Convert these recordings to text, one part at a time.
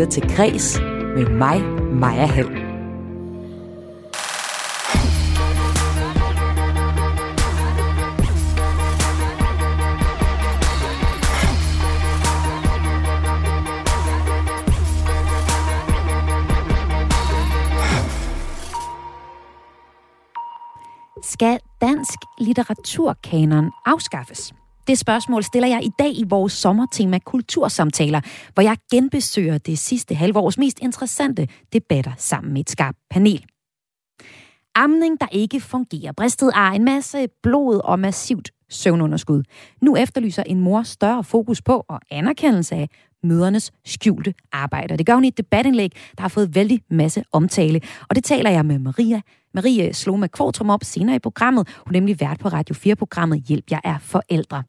lytter til Græs med mig, Maja Hall. Skal dansk litteraturkanon afskaffes? Det spørgsmål stiller jeg i dag i vores sommertema Kultursamtaler, hvor jeg genbesøger det sidste halvårs mest interessante debatter sammen med et skarpt panel. Amning, der ikke fungerer. Bristet ar, en masse blod og massivt søvnunderskud. Nu efterlyser en mor større fokus på og anerkendelse af mødernes skjulte arbejde. Det gør hun i et debatindlæg, der har fået vældig masse omtale. Og det taler jeg med Maria. Marie Sloma Kvartrum op senere i programmet. Hun er nemlig vært på Radio 4-programmet Hjælp, jeg er forældre.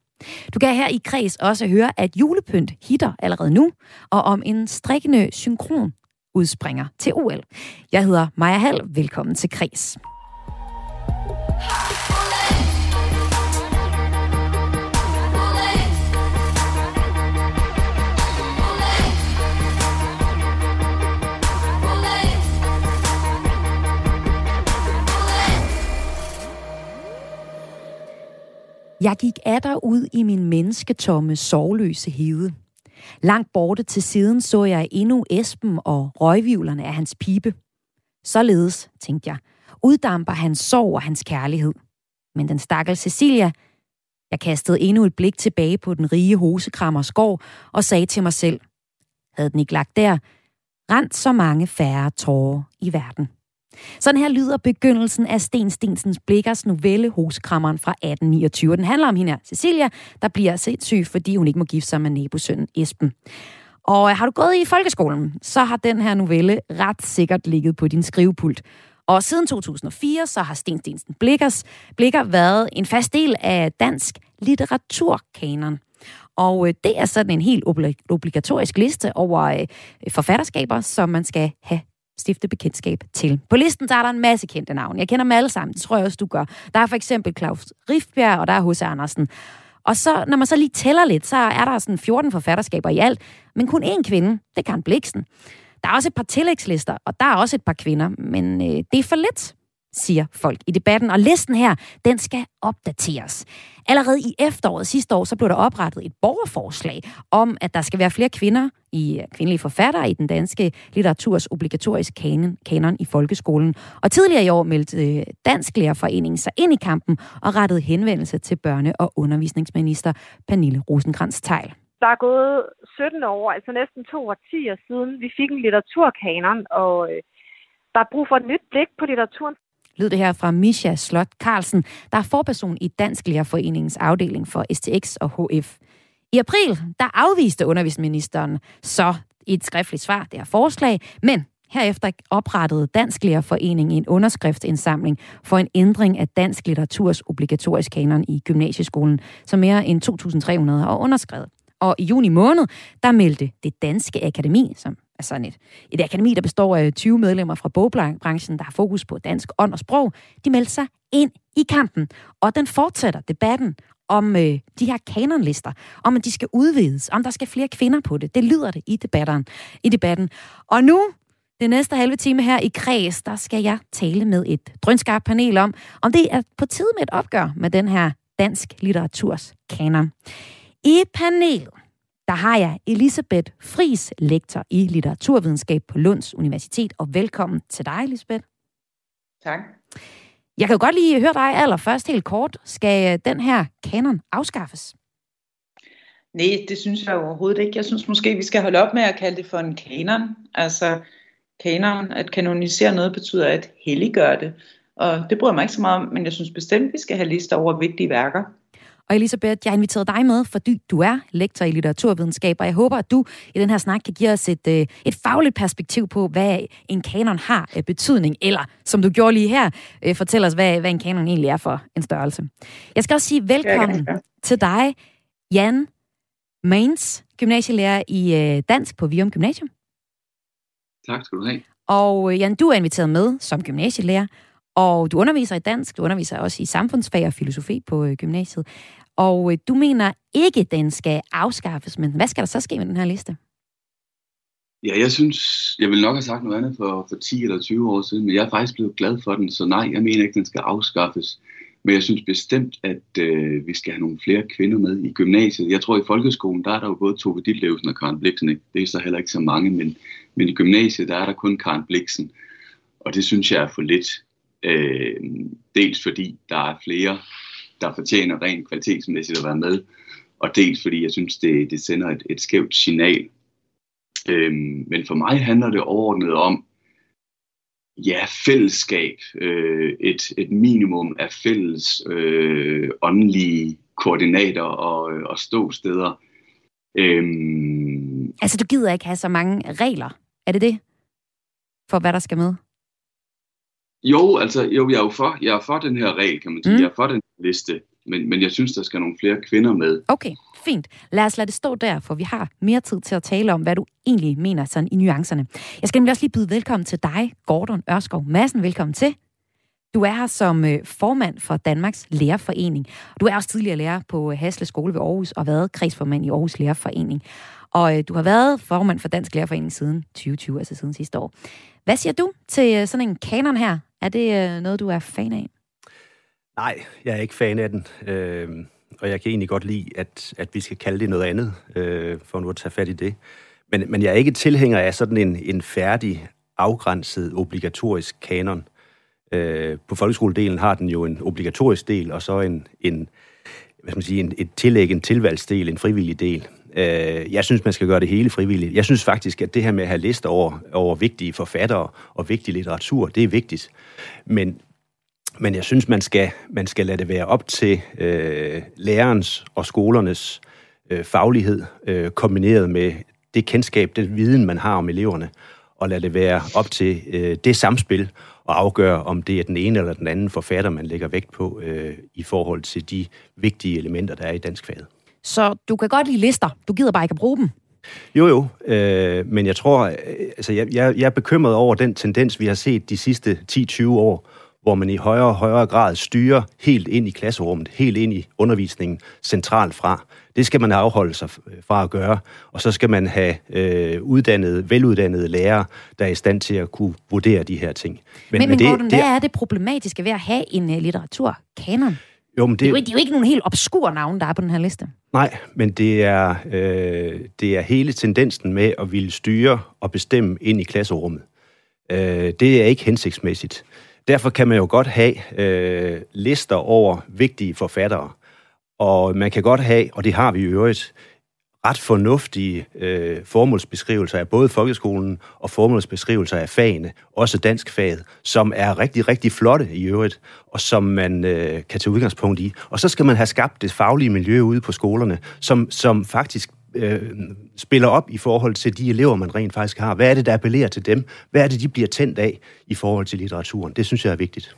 Du kan her i kreds også høre, at julepynt hitter allerede nu, og om en strikkende synkron udspringer til OL. Jeg hedder Maja Hall. Velkommen til Kreds. Jeg gik atter ud i min mennesketomme, sovløse hede. Langt borte til siden så jeg endnu Esben og røgvivlerne af hans pipe. Således, tænkte jeg, uddamper hans sorg og hans kærlighed. Men den stakkels Cecilia, jeg kastede endnu et blik tilbage på den rige hosekrammer skov og sagde til mig selv, havde den ikke lagt der, rent så mange færre tårer i verden. Sådan her lyder begyndelsen af Sten Stensens Blikkers novelle Hoskrammeren fra 1829. Den handler om hende her, Cecilia, der bliver sindssyg, fordi hun ikke må gifte sig med nabosønnen Esben. Og øh, har du gået i folkeskolen, så har den her novelle ret sikkert ligget på din skrivepult. Og siden 2004, så har Sten Stensen Blikkers Blikker været en fast del af dansk litteraturkanon. Og øh, det er sådan en helt obligatorisk liste over øh, forfatterskaber, som man skal have stifte bekendtskab til. På listen der er der en masse kendte navne. Jeg kender dem alle sammen, det tror jeg også, du gør. Der er for eksempel Claus Riftbjerg, og der er H.C. Andersen. Og så, når man så lige tæller lidt, så er der sådan 14 forfatterskaber i alt, men kun én kvinde, det er Karen Bliksen. Der er også et par tillægslister, og der er også et par kvinder, men øh, det er for lidt siger folk i debatten. Og listen her, den skal opdateres. Allerede i efteråret sidste år, så blev der oprettet et borgerforslag om, at der skal være flere kvinder i øh, kvindelige forfattere i den danske litteraturs obligatoriske kanon, kanon i folkeskolen. Og tidligere i år meldte øh, Dansk Lærerforening sig ind i kampen og rettede henvendelse til børne- og undervisningsminister Pernille rosenkrantz teil der er gået 17 år, altså næsten to årtier siden, vi fik en litteraturkanon, og øh, der er brug for et nyt blik på litteraturen lød det her fra Misha Slot Carlsen, der er forperson i Dansk Lærerforeningens afdeling for STX og HF. I april, der afviste undervisningsministeren så i et skriftligt svar det her forslag, men Herefter oprettede Dansk Lærerforening en underskriftsindsamling for en ændring af dansk litteraturs obligatorisk kanon i gymnasieskolen, som mere end 2.300 har underskrevet. Og i juni måned, der meldte det Danske Akademi, som er sådan et, et akademi, der består af 20 medlemmer fra bogbranchen, der har fokus på dansk ånd og sprog, de meldte sig ind i kampen. Og den fortsætter debatten om øh, de her kanonlister, om at de skal udvides, om der skal flere kvinder på det. Det lyder det i debatten. I debatten. Og nu, det næste halve time her i Kreds, der skal jeg tale med et drønskarpt panel om, om det er på tide med et opgør med den her dansk litteraturs kanon. I panelet, der har jeg Elisabeth Fris, lektor i litteraturvidenskab på Lunds Universitet, og velkommen til dig, Elisabeth. Tak. Jeg kan jo godt lige høre dig allerførst helt kort. Skal den her kanon afskaffes? Nej, det synes jeg overhovedet ikke. Jeg synes måske, vi skal holde op med at kalde det for en kanon. Altså, kanon, at kanonisere noget, betyder at helliggøre det. Og det bryder mig ikke så meget om, men jeg synes bestemt, vi skal have lister over vigtige værker. Og Elisabeth, jeg har inviteret dig med, fordi du er lektor i litteraturvidenskab, og jeg håber, at du i den her snak kan give os et, øh, et fagligt perspektiv på, hvad en kanon har af betydning, eller som du gjorde lige her, øh, fortæl os, hvad, hvad en kanon egentlig er for en størrelse. Jeg skal også sige velkommen ja, til dig, Jan Mains, gymnasielærer i øh, dansk på Vium Gymnasium. Tak skal du have. Og Jan, du er inviteret med som gymnasielærer, og du underviser i dansk, du underviser også i samfundsfag og filosofi på gymnasiet. Og øh, du mener ikke, den skal afskaffes, men hvad skal der så ske med den her liste? Ja, jeg synes, jeg vil nok have sagt noget andet for, for 10 eller 20 år siden, men jeg er faktisk blevet glad for den, så nej, jeg mener ikke, den skal afskaffes. Men jeg synes bestemt, at øh, vi skal have nogle flere kvinder med i gymnasiet. Jeg tror, i folkeskolen, der er der jo både Tove Ditlevsen og Karen Bliksen. Ikke? Det er så heller ikke så mange, men, men i gymnasiet, der er der kun Karen Bliksen. Og det synes jeg er for lidt. Øh, dels fordi der er flere, der fortjener rent kvalitetsmæssigt at være med, og dels fordi jeg synes, det, det sender et, et skævt signal. Øh, men for mig handler det overordnet om, ja, fællesskab, øh, et, et minimum af fælles øh, åndelige koordinater og, og ståsteder. Øhm, altså, du gider ikke have så mange regler. Er det det? For hvad der skal med? Jo, altså, jo, jeg er jo for, jeg er for den her regel, kan man sige. Mm. Jeg er for den liste, men, men jeg synes, der skal nogle flere kvinder med. Okay, fint. Lad os lade det stå der, for vi har mere tid til at tale om, hvad du egentlig mener sådan i nuancerne. Jeg skal nemlig også lige byde velkommen til dig, Gordon Ørskov Madsen. Velkommen til. Du er her som øh, formand for Danmarks Lærerforening. Du er også tidligere lærer på øh, Hasle Skole ved Aarhus og været kredsformand i Aarhus Lærerforening. Og øh, du har været formand for Dansk Lærerforening siden 2020, altså siden sidste år. Hvad siger du til sådan en kanon her? Er det noget, du er fan af? Nej, jeg er ikke fan af den. Øh, og jeg kan egentlig godt lide, at, at vi skal kalde det noget andet, øh, for nu at tage fat i det. Men, men jeg er ikke tilhænger af sådan en, en færdig, afgrænset, obligatorisk kanon. Øh, på folkeskoledelen har den jo en obligatorisk del, og så en, en hvad skal man sige, en, et tillæg, en tilvalgsdel, en frivillig del. Øh, jeg synes, man skal gøre det hele frivilligt. Jeg synes faktisk, at det her med at have lister over, over vigtige forfattere og vigtig litteratur, det er vigtigt. Men, men jeg synes, man skal, man skal lade det være op til øh, lærerens og skolernes øh, faglighed, øh, kombineret med det kendskab, den viden, man har om eleverne, og lade det være op til øh, det samspil, og afgøre, om det er den ene eller den anden forfatter, man lægger vægt på øh, i forhold til de vigtige elementer, der er i dansk faget. Så du kan godt lide lister, du gider bare ikke at bruge dem? Jo, jo, øh, men jeg tror, øh, altså jeg, jeg, jeg er bekymret over den tendens, vi har set de sidste 10-20 år, hvor man i højere og højere grad styrer helt ind i klasserummet, helt ind i undervisningen centralt fra. Det skal man afholde sig fra at gøre, og så skal man have øh, uddannede, veluddannede lærere, der er i stand til at kunne vurdere de her ting. Men, men, men det, Gordon, det, hvad er det problematiske ved at have en uh, litteraturkanon? Jo, men det, det, er jo, det er jo ikke nogen helt obskur navn, der er på den her liste. Nej, men det er, øh, det er hele tendensen med at ville styre og bestemme ind i klasserummet. Øh, det er ikke hensigtsmæssigt. Derfor kan man jo godt have øh, lister over vigtige forfattere. Og man kan godt have, og det har vi i øvrigt, ret fornuftige øh, formålsbeskrivelser af både folkeskolen og formålsbeskrivelser af fagene, også dansk faget, som er rigtig, rigtig flotte i øvrigt, og som man øh, kan tage udgangspunkt i. Og så skal man have skabt det faglige miljø ude på skolerne, som, som faktisk øh, spiller op i forhold til de elever, man rent faktisk har. Hvad er det, der appellerer til dem? Hvad er det, de bliver tændt af i forhold til litteraturen? Det synes jeg er vigtigt.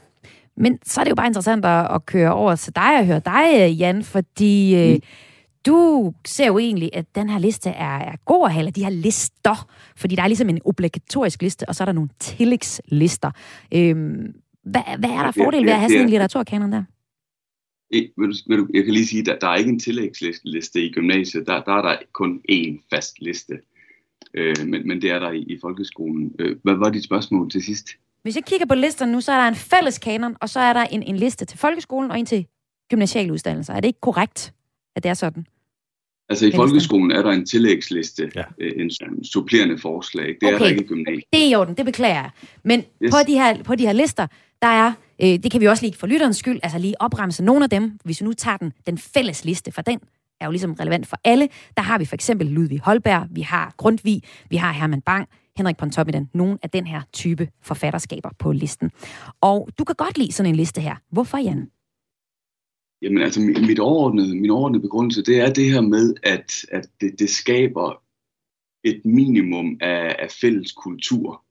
Men så er det jo bare interessant at køre over til dig og høre dig, Jan, fordi øh, mm. du ser jo egentlig, at den her liste er, er god at have, eller de her lister, fordi der er ligesom en obligatorisk liste, og så er der nogle tillægslister. Øh, hvad, hvad er der fordel ved at have sådan en litteraturkanon der? Vil du, vil du, jeg kan lige sige, at der, der er ikke en tillægsliste i gymnasiet. Der, der er der kun én fast liste. Øh, men, men det er der i, i folkeskolen. Øh, hvad var dit spørgsmål til sidst? Hvis jeg kigger på listerne nu, så er der en fælles kanon, og så er der en, en liste til folkeskolen og en til gymnasiale uddannelser. Er det ikke korrekt, at det er sådan? Altså i folkeskolen er der en tillægsliste, ja. Øh, en, en supplerende forslag. Det okay. er der ikke i gymnasiet. Det er i orden, det beklager jeg. Men yes. på, de her, på de her lister, der er, øh, det kan vi også lige for lytterens skyld, altså lige opremse nogle af dem, hvis vi nu tager den, den fælles liste, for den er jo ligesom relevant for alle. Der har vi for eksempel Ludvig Holberg, vi har Grundtvig, vi har Herman Bang, Henrik Pontoppidan, nogle af den her type forfatterskaber på listen. Og du kan godt lide sådan en liste her. Hvorfor, Jan? Jamen altså, mit overordnede, min overordnede begrundelse, det er det her med, at, at det, det skaber et minimum af, af fælles kultur.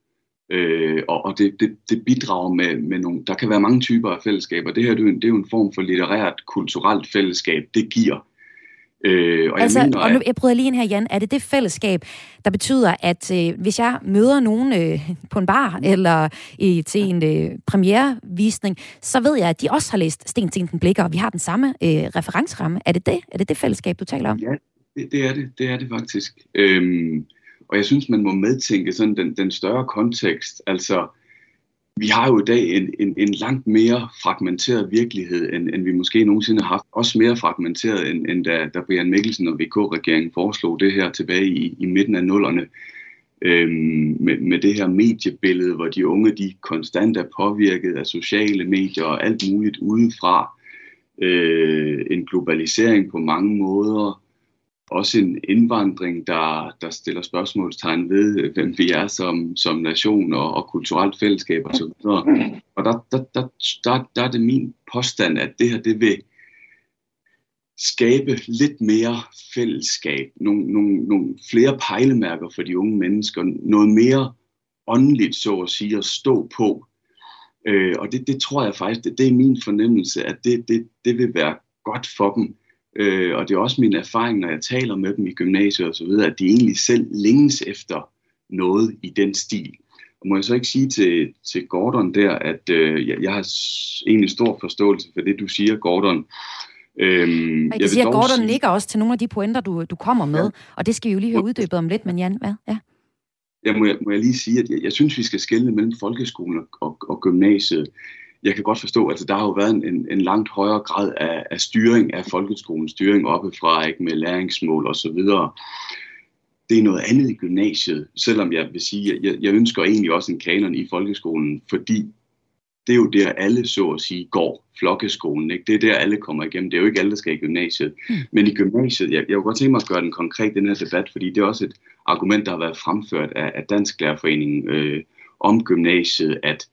Øh, og og det, det, det bidrager med, med nogle... Der kan være mange typer af fællesskaber. Det her det er, jo en, det er jo en form for litterært, kulturelt fællesskab. Det giver Øh, og altså, jeg mener, og nu, jeg bryder lige ind her, Jan. Er det det fællesskab, der betyder, at øh, hvis jeg møder nogen øh, på en bar eller øh, til en øh, premierevisning, så ved jeg, at de også har læst Sten Tinken Blikker, og vi har den samme øh, referenceramme. Er det det? Er det det fællesskab, du taler om? Ja, det, det er det. Det er det faktisk. Øhm, og jeg synes, man må medtænke sådan den, den større kontekst. Altså, vi har jo i dag en, en, en langt mere fragmenteret virkelighed, end, end vi måske nogensinde har haft. Også mere fragmenteret, end, end da, da Brian Mikkelsen og VK-regeringen foreslog det her tilbage i, i midten af nullerne. Øhm, med, med det her mediebillede, hvor de unge de konstant er påvirket af sociale medier og alt muligt udefra. Øh, en globalisering på mange måder, også en indvandring, der, der stiller spørgsmålstegn ved, hvem vi er som, som nation og, og kulturelt fællesskab osv. Og, og der, der, der, der, der er det min påstand, at det her det vil skabe lidt mere fællesskab, nogle, nogle, nogle flere pejlemærker for de unge mennesker, noget mere åndeligt, så at sige, at stå på. Øh, og det, det tror jeg faktisk, det, det er min fornemmelse, at det, det, det vil være godt for dem Øh, og det er også min erfaring, når jeg taler med dem i gymnasiet og så videre, at de egentlig selv længes efter noget i den stil. Og må jeg så ikke sige til, til Gordon der, at øh, jeg, jeg har egentlig stor forståelse for det, du siger, Gordon. Øhm, jeg, jeg siger, at Gordon sige... ligger også til nogle af de pointer, du, du kommer med, ja. og det skal vi jo lige høre uddybet om lidt, men Jan, hvad? Ja. Ja, må, jeg, må jeg lige sige, at jeg, jeg synes, vi skal skelne mellem folkeskolen og, og, og gymnasiet jeg kan godt forstå, at altså, der har jo været en, en langt højere grad af, af styring af folkeskolen, styring oppefra, ikke med læringsmål og så videre. Det er noget andet i gymnasiet, selvom jeg vil sige, at jeg, jeg ønsker egentlig også en kanon i folkeskolen, fordi det er jo der alle så at sige går, flokkeskolen. Ikke? Det er der alle kommer igennem. Det er jo ikke alle, der skal i gymnasiet. Mm. Men i gymnasiet, jeg, jeg vil godt tænke mig at gøre den konkret, den her debat, fordi det er også et argument, der har været fremført af, af Dansk Lærerforening øh, om gymnasiet, at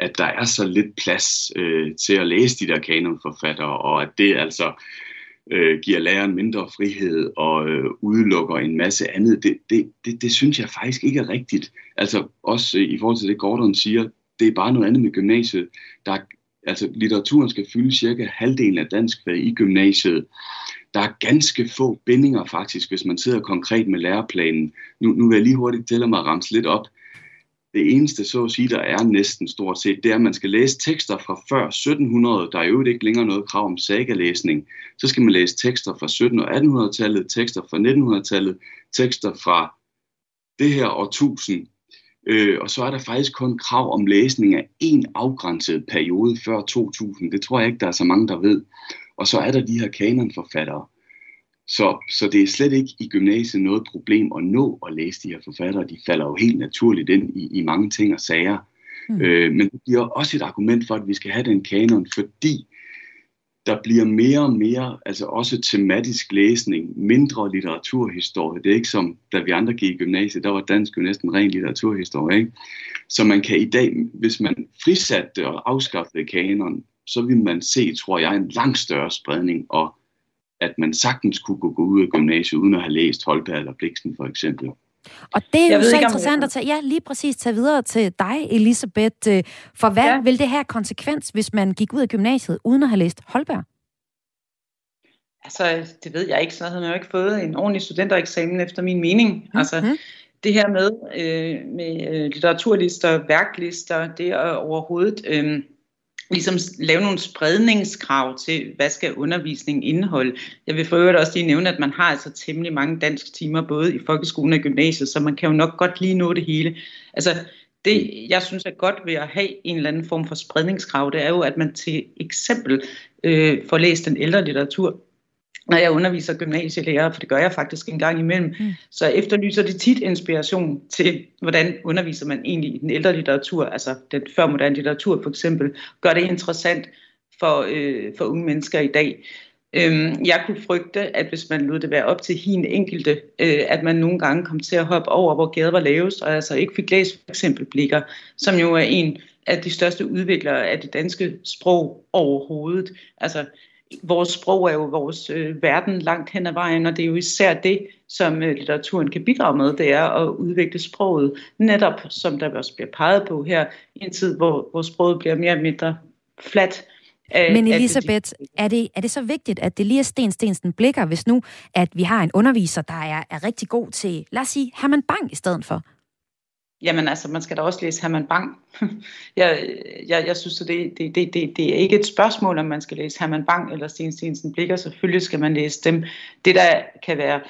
at der er så lidt plads øh, til at læse de der kanonforfattere, og at det altså øh, giver læreren mindre frihed og øh, udelukker en masse andet, det, det, det, det synes jeg faktisk ikke er rigtigt. Altså også øh, i forhold til det Gordon siger, det er bare noget andet med gymnasiet. Der er, altså litteraturen skal fylde cirka halvdelen af dansk øh, i gymnasiet. Der er ganske få bindinger faktisk, hvis man sidder konkret med læreplanen. Nu, nu vil jeg lige hurtigt tælle mig at ramse lidt op det eneste, så at sige, der er næsten stort set, det er, at man skal læse tekster fra før 1700. Der er jo ikke længere noget krav om sagalæsning. Så skal man læse tekster fra 1700- og 1800-tallet, tekster fra 1900-tallet, tekster fra det her årtusind. Øh, og så er der faktisk kun krav om læsning af en afgrænset periode før 2000. Det tror jeg ikke, der er så mange, der ved. Og så er der de her kanonforfattere. Så, så det er slet ikke i gymnasiet noget problem at nå at læse de her forfattere. De falder jo helt naturligt ind i, i mange ting og sager. Mm. Øh, men det bliver også et argument for, at vi skal have den kanon, fordi der bliver mere og mere, altså også tematisk læsning, mindre litteraturhistorie. Det er ikke som, da vi andre gik i gymnasiet, der var dansk jo næsten ren litteraturhistorie. Ikke? Så man kan i dag, hvis man frisatte og afskaffede kanon, så vil man se, tror jeg, en langt større spredning og at man sagtens kunne gå, ud af gymnasiet uden at have læst Holberg eller Bliksen for eksempel. Og det er jo så ikke, interessant at tage, ja, lige præcis tage videre til dig, Elisabeth. Øh, for hvad ja. vil det have konsekvens, hvis man gik ud af gymnasiet uden at have læst Holberg? Altså, det ved jeg ikke, så havde man jo ikke fået en ordentlig studentereksamen efter min mening. Mm-hmm. Altså, det her med, øh, med øh, litteraturlister, værklister, det er overhovedet... Øh, ligesom lave nogle spredningskrav til, hvad skal undervisningen indeholde. Jeg vil for øvrigt også lige nævne, at man har altså temmelig mange dansk timer, både i folkeskolen og gymnasiet, så man kan jo nok godt lige nå det hele. Altså, det, jeg synes er godt ved at have en eller anden form for spredningskrav, det er jo, at man til eksempel øh, får læst den ældre litteratur når jeg underviser gymnasielærer, for det gør jeg faktisk en gang imellem, mm. så efterlyser de tit inspiration til, hvordan underviser man egentlig i den ældre litteratur, altså den førmoderne litteratur for eksempel, gør det interessant for, øh, for unge mennesker i dag. Øhm, jeg kunne frygte, at hvis man lod det være op til hin enkelte, øh, at man nogle gange kom til at hoppe over, hvor gader var lavest, og altså ikke fik læst for eksempel Blikker, som jo er en af de største udviklere af det danske sprog overhovedet. Altså, vores sprog er jo vores øh, verden langt hen ad vejen, og det er jo især det, som øh, litteraturen kan bidrage med, det er at udvikle sproget, netop som der også bliver peget på her, i en tid, hvor, hvor sproget bliver mere og mindre fladt. Af, Men Elisabeth, er det, er det så vigtigt, at det lige er Sten Stensen blikker, hvis nu, at vi har en underviser, der er, er rigtig god til, lad os sige, Herman Bang i stedet for? Jamen altså, man skal da også læse Herman Bang. jeg, jeg, jeg synes, det, det, det, det, det er ikke et spørgsmål, om man skal læse Herman Bang eller Sten Stensen Blikker. Selvfølgelig skal man læse dem. Det, der kan være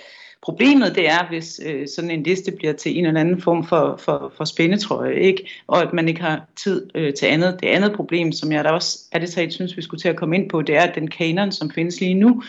Problemet det er, hvis øh, sådan en liste bliver til en eller anden form for, for, for spændetrøje, ikke? og at man ikke har tid øh, til andet. Det andet problem, som jeg da også er det talt synes, vi skulle til at komme ind på, det er, at den kanon, som findes lige nu,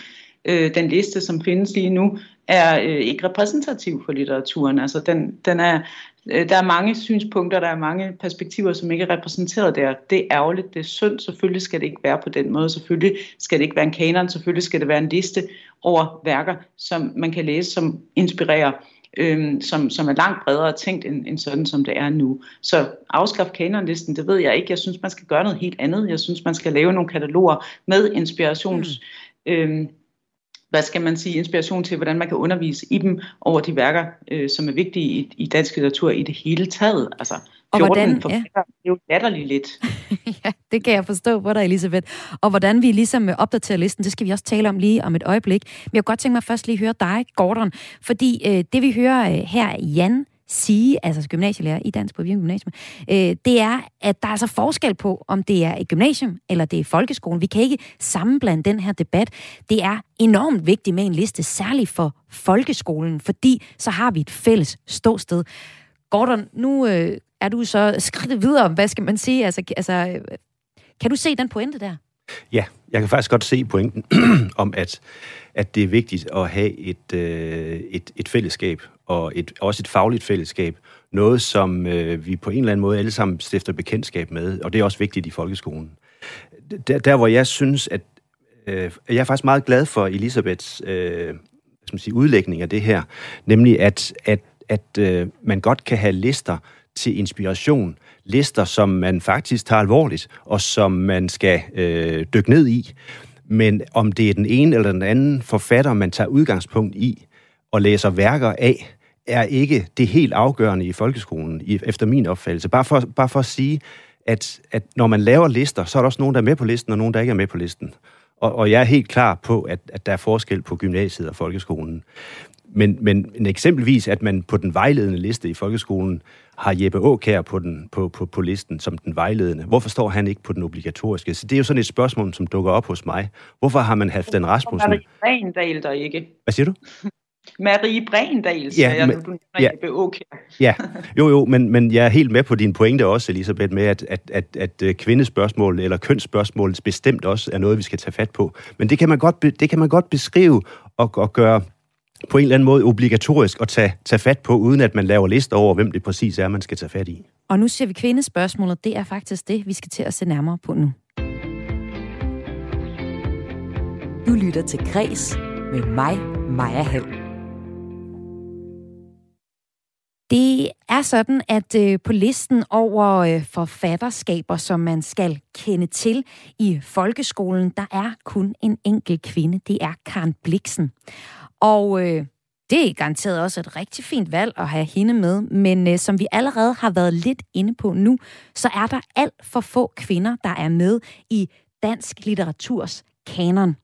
øh, den liste, som findes lige nu, er øh, ikke repræsentativ for litteraturen. Altså den, den er, der er mange synspunkter, der er mange perspektiver, som ikke er repræsenteret der. Det er ærgerligt, det er synd. Selvfølgelig skal det ikke være på den måde. Selvfølgelig skal det ikke være en kanon. Selvfølgelig skal det være en liste over værker, som man kan læse, som inspirerer øhm, som, som er langt bredere tænkt end, end sådan, som det er nu. Så afskaf kanonlisten, det ved jeg ikke. Jeg synes, man skal gøre noget helt andet. Jeg synes, man skal lave nogle kataloger med inspirations... Mm. Øhm, hvad skal man sige, inspiration til, hvordan man kan undervise i dem over de værker, øh, som er vigtige i, i dansk litteratur i det hele taget. Altså, 14 og hvordan, ja. det er jo latterligt lidt. ja, det kan jeg forstå på dig, Elisabeth. Og hvordan vi ligesom opdaterer listen, det skal vi også tale om lige om et øjeblik. Men jeg kunne godt tænke mig først lige høre dig, Gordon, fordi øh, det vi hører øh, her, Jan sige, altså gymnasielærer i Dansk på Gymnasium, øh, det er, at der er altså forskel på, om det er et gymnasium eller det er folkeskolen. Vi kan ikke sammenblande den her debat. Det er enormt vigtigt med en liste, særligt for folkeskolen, fordi så har vi et fælles ståsted. Gordon, nu øh, er du så skridt videre, hvad skal man sige? Altså, altså, øh, kan du se den pointe der? Ja, jeg kan faktisk godt se pointen om, at, at det er vigtigt at have et, øh, et, et fællesskab, og et, også et fagligt fællesskab. Noget, som øh, vi på en eller anden måde alle sammen stifter bekendtskab med, og det er også vigtigt i folkeskolen. Der, der hvor jeg synes, at øh, jeg er faktisk meget glad for Elisabeths øh, skal man sige, udlægning af det her, nemlig at, at, at øh, man godt kan have lister til inspiration, lister, som man faktisk tager alvorligt, og som man skal øh, dykke ned i. Men om det er den ene eller den anden forfatter, man tager udgangspunkt i og læser værker af, er ikke det helt afgørende i folkeskolen, efter min opfattelse. Bare for, bare for at sige, at, at når man laver lister, så er der også nogen, der er med på listen, og nogen, der ikke er med på listen. Og, og jeg er helt klar på, at, at der er forskel på gymnasiet og folkeskolen. Men, men, men eksempelvis, at man på den vejledende liste i folkeskolen har Jeppe Åkær på, den, på, på, på listen som den vejledende. Hvorfor står han ikke på den obligatoriske? Så det er jo sådan et spørgsmål, som dukker op hos mig. Hvorfor har man haft den Rasmussen? Marie Brendal der ikke. Hvad siger du? Marie Brendal, ja, jeg, men, du ja, Jeppe Åkær. ja, jo jo, men, men jeg er helt med på din pointe også, Elisabeth, med at, at, at, at øh, kvindespørgsmål eller kønsspørgsmål bestemt også er noget, vi skal tage fat på. Men det kan man godt, det kan man godt beskrive og, og gøre på en eller anden måde obligatorisk at tage, tage fat på, uden at man laver lister over, hvem det præcis er, man skal tage fat i. Og nu ser vi kvindespørgsmålet. Det er faktisk det, vi skal til at se nærmere på nu. Du lytter til Græs med mig, Maja Hall. Det er sådan, at øh, på listen over øh, forfatterskaber, som man skal kende til i folkeskolen, der er kun en enkelt kvinde. Det er Karen Bliksen. Og øh, det er garanteret også et rigtig fint valg at have hende med, men øh, som vi allerede har været lidt inde på nu, så er der alt for få kvinder, der er med i dansk litteraturs kanon.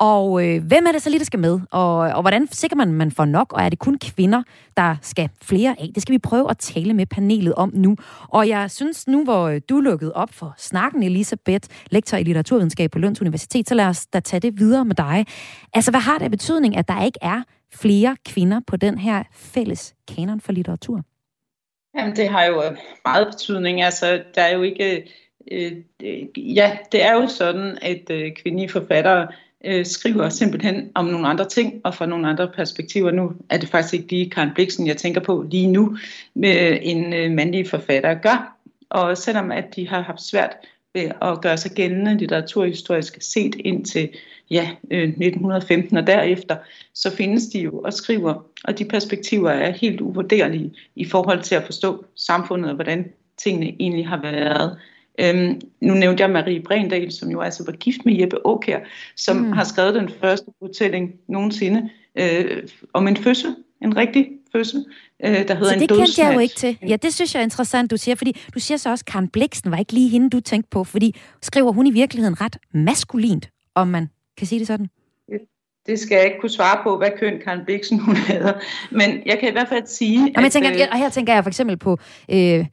Og øh, hvem er det så lige, der skal med? Og, og hvordan sikrer man, at man får nok? Og er det kun kvinder, der skal flere af? Det skal vi prøve at tale med panelet om nu. Og jeg synes nu, hvor øh, du lukkede op for snakken, Elisabeth, lektor i litteraturvidenskab på Lunds Universitet, så lad os da tage det videre med dig. Altså, hvad har det betydning, at der ikke er flere kvinder på den her fælles kanon for litteratur? Jamen, det har jo øh, meget betydning. Altså, der er jo ikke... Øh, øh, ja, det er jo sådan, at øh, kvindelige forfattere øh, skriver simpelthen om nogle andre ting og fra nogle andre perspektiver. Nu er det faktisk ikke lige Karen Bliksen, jeg tænker på lige nu, med øh, en øh, mandlig forfatter gør. Og selvom at de har haft svært ved at gøre sig gældende litteraturhistorisk set ind til ja, øh, 1915 og derefter, så findes de jo og skriver, og de perspektiver er helt uvurderlige i forhold til at forstå samfundet og hvordan tingene egentlig har været. Øhm, nu nævnte jeg Marie Brendal, som jo altså var gift med Jeppe Åkær, som mm. har skrevet den første fortælling nogensinde øh, om en fødsel, en rigtig fødsel, øh, der hedder så en det kendte jeg jo ikke til. Ja, det synes jeg er interessant, du siger, fordi du siger så også, Karen Bliksen var ikke lige hende, du tænkte på, fordi skriver hun i virkeligheden ret maskulint, om man kan sige det sådan? Det skal jeg ikke kunne svare på, hvad køn Karen Bliksen hun hedder. Men jeg kan i hvert fald sige... Jamen, jeg tænker, øh, og her tænker jeg for eksempel på øh,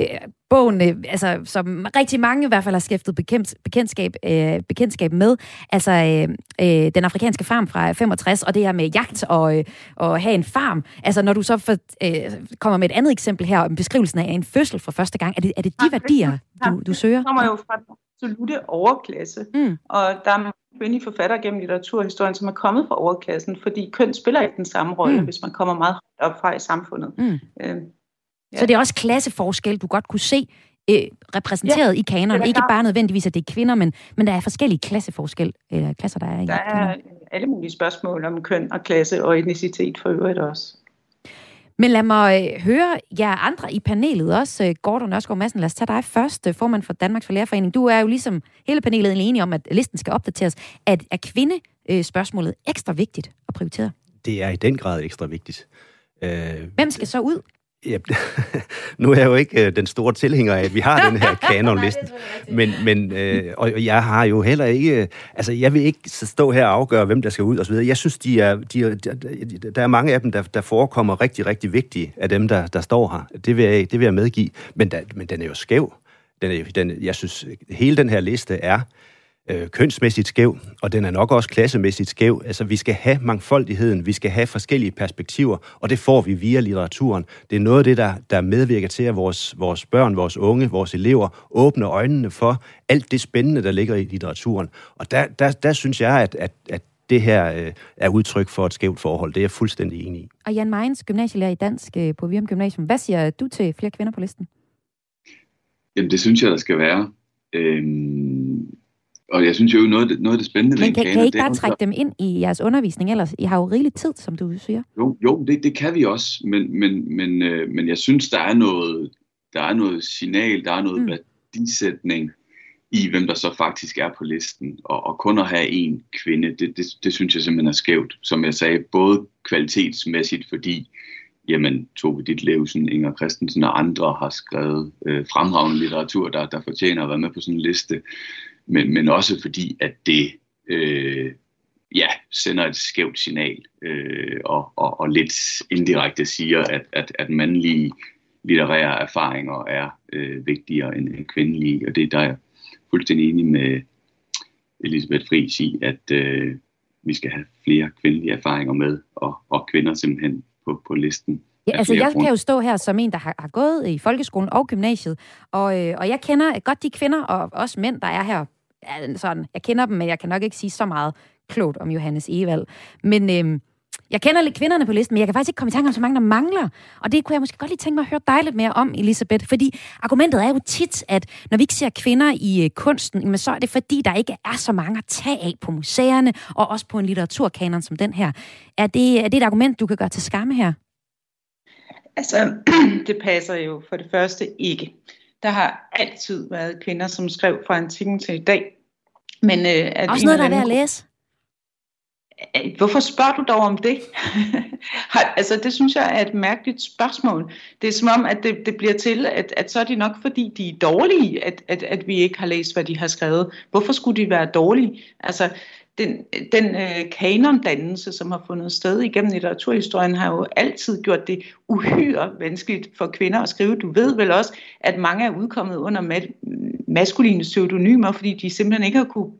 øh, bogen, øh, altså, som rigtig mange i hvert fald har skæftet bekendt, bekendtskab, øh, bekendtskab med, altså øh, øh, den afrikanske farm fra 65, og det her med jagt og, øh, og have en farm. Altså når du så for, øh, kommer med et andet eksempel her, om beskrivelsen af en fødsel for første gang, er det, er det de værdier, du, du søger? Det kommer jo fra absolute overklasse, mm. og der er kvindelige forfattere gennem litteraturhistorien, som er kommet fra overklassen, fordi køn spiller ikke den samme rolle, mm. hvis man kommer meget op fra i samfundet. Mm. Øh, Ja. Så det er også klasseforskel, du godt kunne se øh, repræsenteret ja, i kanonen. Ikke bare nødvendigvis, at det er kvinder, men, men der er forskellige klasseforskel, øh, klasser, der er i Der er alle mulige spørgsmål om køn og klasse og etnicitet for øvrigt også. Men lad mig øh, høre jer andre i panelet også. Øh, Gordon Ørskov Madsen, lad os tage dig først, øh, formand for Danmarks Forlærerforening. Du er jo ligesom hele panelet enige om, at listen skal opdateres. Er, er kvindespørgsmålet ekstra vigtigt at prioritere? Det er i den grad ekstra vigtigt. Hvem skal så ud? Ja, nu er jeg jo ikke øh, den store tilhænger af, at vi har den her kanonliste. men, men øh, og jeg har jo heller ikke... Altså, jeg vil ikke stå her og afgøre, hvem der skal ud og så videre. Jeg synes, de er, de er, der er mange af dem, der, der forekommer rigtig, rigtig vigtige af dem, der, der står her. Det vil jeg, det vil jeg medgive. Men, der, men den er jo skæv. Den er, den, jeg synes, hele den her liste er øh, kønsmæssigt skæv, og den er nok også klassemæssigt skæv. Altså, vi skal have mangfoldigheden, vi skal have forskellige perspektiver, og det får vi via litteraturen. Det er noget af det, der, der medvirker til, at vores, vores børn, vores unge, vores elever åbner øjnene for alt det spændende, der ligger i litteraturen. Og der, der, der synes jeg, at, at, at det her øh, er udtryk for et skævt forhold. Det er jeg fuldstændig enig i. Og Jan Meins, gymnasielærer i dansk øh, på Virum Gymnasium. Hvad siger du til flere kvinder på listen? Jamen, det synes jeg, der skal være. Øhm, og jeg synes jo, noget, noget af det spændende... Men kan, kan I ikke bare trække dem ind i jeres undervisning ellers? I har jo rigeligt tid, som du siger. Jo, jo det, det kan vi også, men, men, men, øh, men jeg synes, der er noget, der er noget signal, der er noget mm. værdisætning i, hvem der så faktisk er på listen. Og, og kun at have en kvinde, det, det, det synes jeg simpelthen er skævt. Som jeg sagde, både kvalitetsmæssigt, fordi jamen, Tove Ditlevsen, Inger Christensen og andre har skrevet øh, fremragende litteratur, der, der fortjener at være med på sådan en liste men, men også fordi, at det øh, ja, sender et skævt signal øh, og, og, og lidt indirekte siger, at, at, at mandlige litterære erfaringer er øh, vigtigere end, kvindelige, og det der er jeg fuldstændig enig med Elisabeth Friis i, at øh, vi skal have flere kvindelige erfaringer med, og, og kvinder simpelthen på, på listen. Ja, altså jeg kan jo stå her som en, der har, har gået i folkeskolen og gymnasiet, og, øh, og jeg kender godt de kvinder og også mænd, der er her ja, sådan, jeg kender dem, men jeg kan nok ikke sige så meget klogt om Johannes Evald. Men øhm, jeg kender lidt kvinderne på listen, men jeg kan faktisk ikke komme i tanke om så mange, der mangler. Og det kunne jeg måske godt lige tænke mig at høre dig lidt mere om, Elisabeth. Fordi argumentet er jo tit, at når vi ikke ser kvinder i øh, kunsten, så er det fordi, der ikke er så mange at tage af på museerne, og også på en litteraturkanon som den her. Er det, er det et argument, du kan gøre til skamme her? Altså, det passer jo for det første ikke. Der har altid været kvinder, som skrev fra antikken til i dag. Men, øh, at Også noget, der er værd at læse. Hvorfor spørger du dog om det? altså, det synes jeg er et mærkeligt spørgsmål. Det er som om, at det, det bliver til, at, at så er det nok, fordi de er dårlige, at, at, at vi ikke har læst, hvad de har skrevet. Hvorfor skulle de være dårlige? Altså, den, den øh, kanondannelse, som har fundet sted igennem litteraturhistorien, har jo altid gjort det uhyre vanskeligt for kvinder at skrive. Du ved vel også, at mange er udkommet under ma- maskuline pseudonymer, fordi de simpelthen ikke har kunne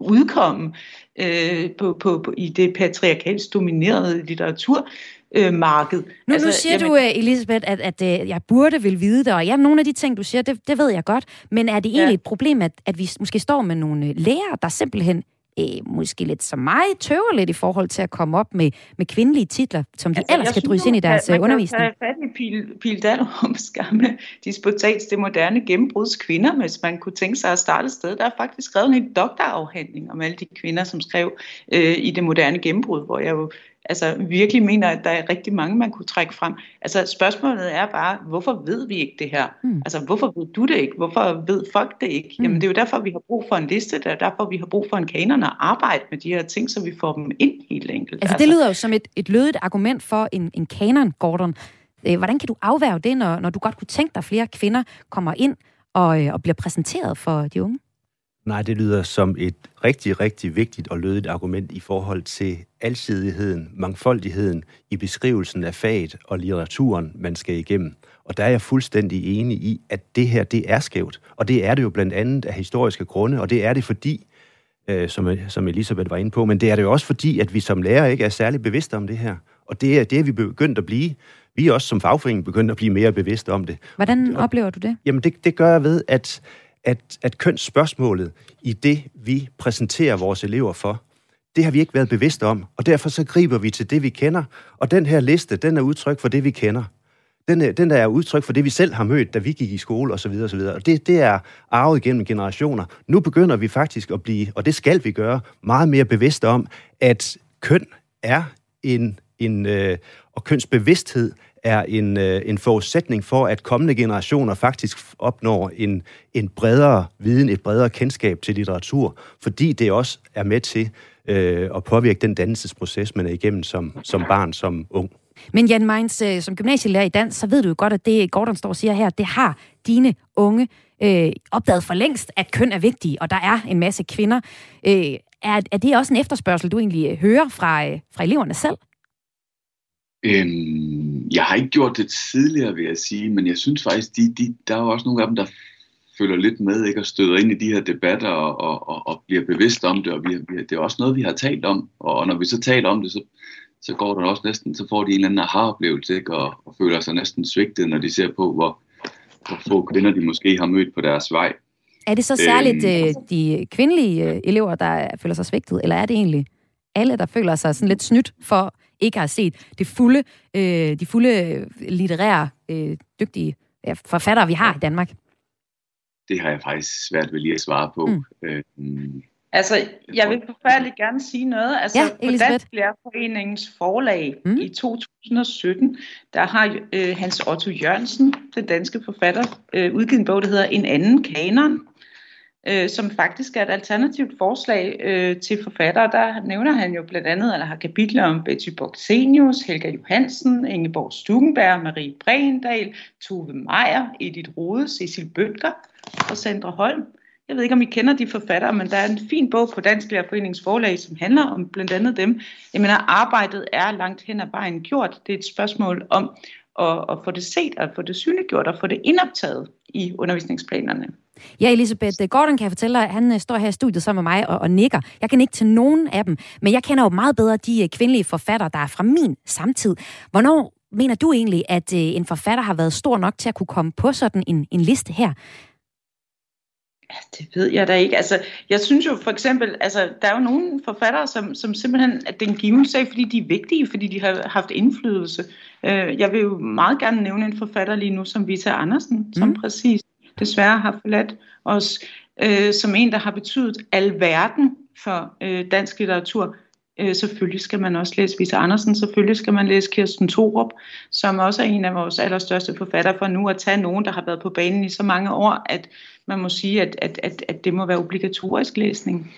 udkomme øh, på, på, på, i det patriarkalsk dominerede litteratur øh, marked. Nu, altså, nu siger jamen, du, øh, Elisabeth, at, at, at jeg burde vil vide det, og ja, nogle af de ting, du siger, det, det ved jeg godt, men er det egentlig ja. et problem, at, at vi måske står med nogle lærere, der simpelthen øh, måske lidt som mig, tøver lidt i forhold til at komme op med, med kvindelige titler, som de altså, ellers skal drysse ind i deres man undervisning. Man kan fat i Pil, Pil Dalrums gamle disputats, det moderne gennembruds kvinder, hvis man kunne tænke sig at starte et sted. Der er faktisk skrevet en doktorafhandling om alle de kvinder, som skrev øh, i det moderne gennembrud, hvor jeg jo altså virkelig mener, at der er rigtig mange, man kunne trække frem. Altså spørgsmålet er bare, hvorfor ved vi ikke det her? Mm. Altså hvorfor ved du det ikke? Hvorfor ved folk det ikke? Mm. Jamen det er jo derfor, vi har brug for en liste, det er derfor, vi har brug for en kanon og arbejde med de her ting, så vi får dem ind helt enkelt. Altså, altså. det lyder jo som et, et lødigt argument for en, en kanon, Gordon. Øh, hvordan kan du afværge det, når, når du godt kunne tænke dig, at flere kvinder kommer ind og, øh, og bliver præsenteret for de unge? Nej, det lyder som et rigtig, rigtig vigtigt og lødigt argument i forhold til alsidigheden, mangfoldigheden i beskrivelsen af faget og litteraturen, man skal igennem. Og der er jeg fuldstændig enig i, at det her, det er skævt. Og det er det jo blandt andet af historiske grunde, og det er det fordi, øh, som, som Elisabeth var inde på, men det er det jo også fordi, at vi som lærer ikke er særlig bevidste om det her. Og det er, det er vi begyndt at blive. Vi er også som fagforening begyndt at blive mere bevidste om det. Hvordan oplever du det? Jamen det, det gør jeg ved, at, at, at kønsspørgsmålet i det, vi præsenterer vores elever for, det har vi ikke været bevidste om, og derfor så griber vi til det, vi kender. Og den her liste, den er udtryk for det, vi kender. Den er, den er udtryk for det, vi selv har mødt, da vi gik i skole osv. osv. Og det, det er arvet gennem generationer. Nu begynder vi faktisk at blive, og det skal vi gøre, meget mere bevidste om, at køn er en, en øh, og kønsbevidsthed er en, øh, en forudsætning for, at kommende generationer faktisk opnår en, en bredere viden, et bredere kendskab til litteratur, fordi det også er med til øh, at påvirke den dannelsesproces, man er igennem som, som barn, som ung. Men Jan Meins, øh, som gymnasielærer i dans, så ved du jo godt, at det Gordon står og siger her, det har dine unge øh, opdaget for længst, at køn er vigtige, og der er en masse kvinder. Øh, er, er det også en efterspørgsel, du egentlig øh, hører fra, øh, fra eleverne selv? Øhm, jeg har ikke gjort det tidligere, vil jeg sige, men jeg synes faktisk, de, de, der er jo også nogle af dem, der følger lidt med, ikke, og støder ind i de her debatter og, og, og bliver bevidst om det, og vi, vi, det er også noget, vi har talt om, og når vi så taler om det, så, så går der også næsten, så får de en eller anden aha-oplevelse, ikke, og, og føler sig næsten svigtet, når de ser på, hvor, hvor få kvinder de måske har mødt på deres vej. Er det så særligt øhm, øh, de kvindelige øh, elever, der føler sig svigtet, eller er det egentlig alle, der føler sig sådan lidt snydt for ikke har set det fulde, øh, de fulde litterære, øh, dygtige ja, forfattere, vi har i Danmark? Det har jeg faktisk svært ved lige at svare på. Mm. Øh, Altså, jeg vil forfærdeligt gerne sige noget. Altså, ja, på Dansk Lærerforeningens forlag mm. i 2017, der har øh, Hans Otto Jørgensen, den danske forfatter, øh, udgivet en bog, der hedder En anden kanon, øh, som faktisk er et alternativt forslag øh, til forfattere. Der nævner han jo blandt andet, eller har kapitler om Betty Boxenius, Helga Johansen, Ingeborg Stukenberg, Marie Brendal, Tove Meier, Edith Rode, Cecil Bøtger og Sandra Holm. Jeg ved ikke, om I kender de forfattere, men der er en fin bog på Dansk Lærerforenings forlag, som handler om blandt andet dem. Jeg mener, arbejdet er langt hen ad vejen gjort. Det er et spørgsmål om at, at få det set, og få det synliggjort og få det indoptaget i undervisningsplanerne. Ja, Elisabeth Gordon kan jeg fortælle dig, han øh, står her i studiet sammen med mig og, og nikker. Jeg kan ikke til nogen af dem, men jeg kender jo meget bedre de øh, kvindelige forfattere, der er fra min samtid. Hvornår mener du egentlig, at øh, en forfatter har været stor nok til at kunne komme på sådan en, en liste her? Ja, det ved jeg da ikke. Altså, jeg synes jo for eksempel, altså, der er jo nogle forfattere, som, som simpelthen, at den given sag, fordi de er vigtige, fordi de har haft indflydelse. Øh, jeg vil jo meget gerne nævne en forfatter lige nu, som Vita Andersen, mm. som præcis desværre har forladt os, øh, som en, der har betydet alverden for øh, dansk litteratur. Øh, selvfølgelig skal man også læse Vita Andersen, selvfølgelig skal man læse Kirsten Thorup, som også er en af vores allerstørste forfattere, for nu at tage nogen, der har været på banen i så mange år, at man må sige, at, at, at, at det må være obligatorisk læsning.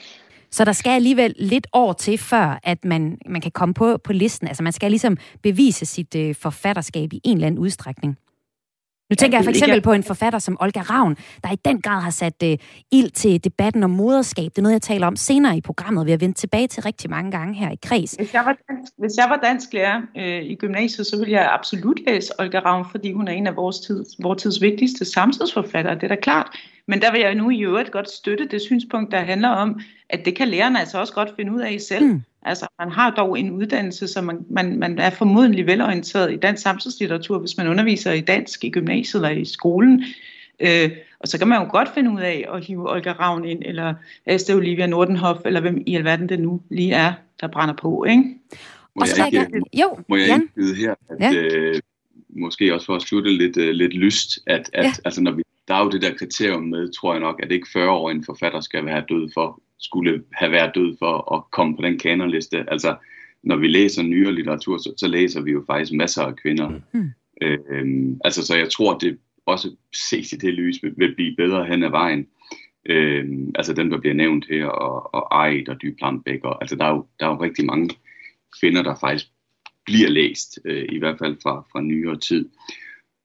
Så der skal alligevel lidt år til, før at man, man kan komme på, på listen. Altså man skal ligesom bevise sit øh, forfatterskab i en eller anden udstrækning. Nu tænker jeg for eksempel på en forfatter som Olga Ravn, der i den grad har sat uh, ild til debatten om moderskab. Det er noget, jeg taler om senere i programmet. Vi har vendt tilbage til rigtig mange gange her i kreds. Hvis jeg var dansk, hvis jeg var dansk lærer øh, i gymnasiet, så ville jeg absolut læse Olga Ravn, fordi hun er en af vores tids, vores tids vigtigste samtidsforfattere. Det er da klart. Men der vil jeg nu i øvrigt godt støtte det synspunkt, der handler om, at det kan lærerne altså også godt finde ud af selv. Mm. Altså, man har dog en uddannelse, så man, man, man er formodentlig velorienteret i dansk samtidslitteratur, hvis man underviser i dansk i gymnasiet eller i skolen. Øh, og så kan man jo godt finde ud af at hive Olga Ravn ind, eller Asta Olivia Nordenhoff, eller hvem i alverden det nu lige er, der brænder på, ikke? Må jeg, ikke, jeg, jo, må jeg ikke byde her, at ja. øh, måske også for at slutte lidt, uh, lidt lyst, at, at ja. altså, når vi, der er jo det der kriterium med, tror jeg nok, at ikke 40 år en forfatter skal være død for skulle have været død for at komme på den kanonliste. Altså, når vi læser nyere litteratur, så, så læser vi jo faktisk masser af kvinder. Mm. Øh, altså, så jeg tror, det også ses i det lys vil, vil blive bedre hen ad vejen. Øh, altså dem, der bliver nævnt her, og, og Eid og Dyblandbæk, og altså der er, jo, der er jo rigtig mange kvinder, der faktisk bliver læst, øh, i hvert fald fra, fra nyere tid.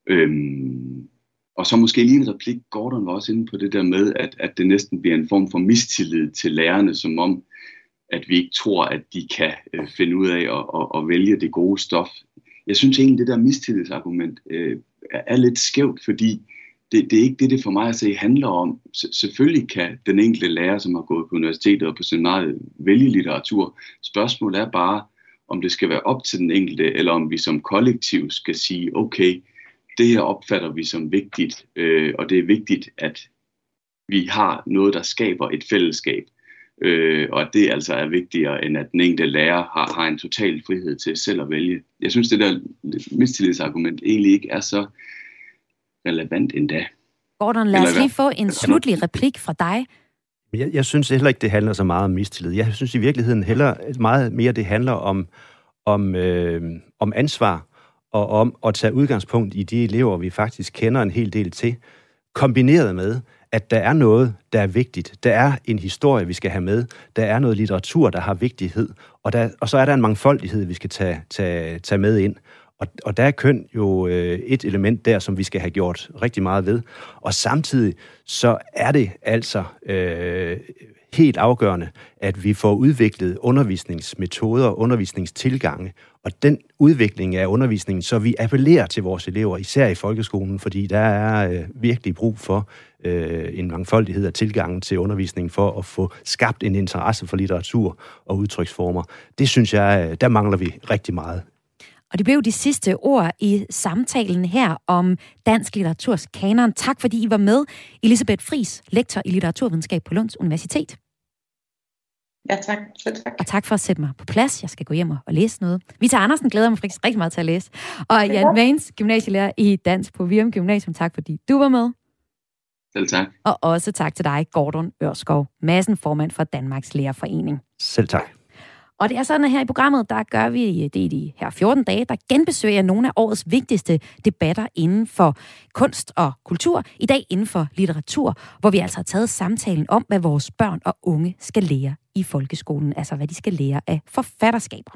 Øhm, og så måske lige en replik, Gordon var også inde på det der med, at, at det næsten bliver en form for mistillid til lærerne, som om, at vi ikke tror, at de kan øh, finde ud af at, at, at vælge det gode stof. Jeg synes egentlig, det der mistillidsargument øh, er lidt skævt, fordi det, det er ikke det, det for mig at se handler om. S- selvfølgelig kan den enkelte lærer, som har gået på universitetet og på seminariet, vælge litteratur. Spørgsmålet er bare, om det skal være op til den enkelte, eller om vi som kollektiv skal sige, okay, det her opfatter vi som vigtigt, øh, og det er vigtigt, at vi har noget, der skaber et fællesskab. Øh, og at det altså er vigtigere, end at den enkelte lærer har, har en total frihed til selv at vælge. Jeg synes, det der mistillidsargument egentlig ikke er så relevant endda. Gordon, lad os lige få en slutlig replik fra dig. Jeg, jeg synes heller ikke, det handler så meget om mistillid. Jeg synes i virkeligheden heller meget mere, det handler om, om, øh, om ansvar og om at tage udgangspunkt i de elever, vi faktisk kender en hel del til, kombineret med, at der er noget, der er vigtigt. Der er en historie, vi skal have med. Der er noget litteratur, der har vigtighed. Og, der, og så er der en mangfoldighed, vi skal tage, tage, tage med ind. Og, og der er køn jo øh, et element der, som vi skal have gjort rigtig meget ved. Og samtidig så er det altså øh, helt afgørende, at vi får udviklet undervisningsmetoder og undervisningstilgange, og den udvikling af undervisningen, så vi appellerer til vores elever, især i folkeskolen, fordi der er øh, virkelig brug for øh, en mangfoldighed af tilgangen til undervisningen for at få skabt en interesse for litteratur og udtryksformer. Det synes jeg, øh, der mangler vi rigtig meget og det blev de sidste ord i samtalen her om dansk litteraturs kanon. Tak fordi I var med. Elisabeth Fris, lektor i litteraturvidenskab på Lunds Universitet. Ja, tak. Selv tak. Og tak for at sætte mig på plads. Jeg skal gå hjem og læse noget. Vita Andersen glæder mig faktisk rigtig meget til at læse. Og Jan Vans, gymnasielærer i dansk på Virum Gymnasium. Tak fordi du var med. Selv tak. Og også tak til dig, Gordon Ørskov, massen formand for Danmarks Lærerforening. Selv tak. Og det er sådan, at her i programmet, der gør vi øh, det i de her 14 dage, der genbesøger nogle af årets vigtigste debatter inden for kunst og kultur. I dag inden for litteratur, hvor vi altså har taget samtalen om, hvad vores børn og unge skal lære i folkeskolen. Altså, hvad de skal lære af forfatterskaber.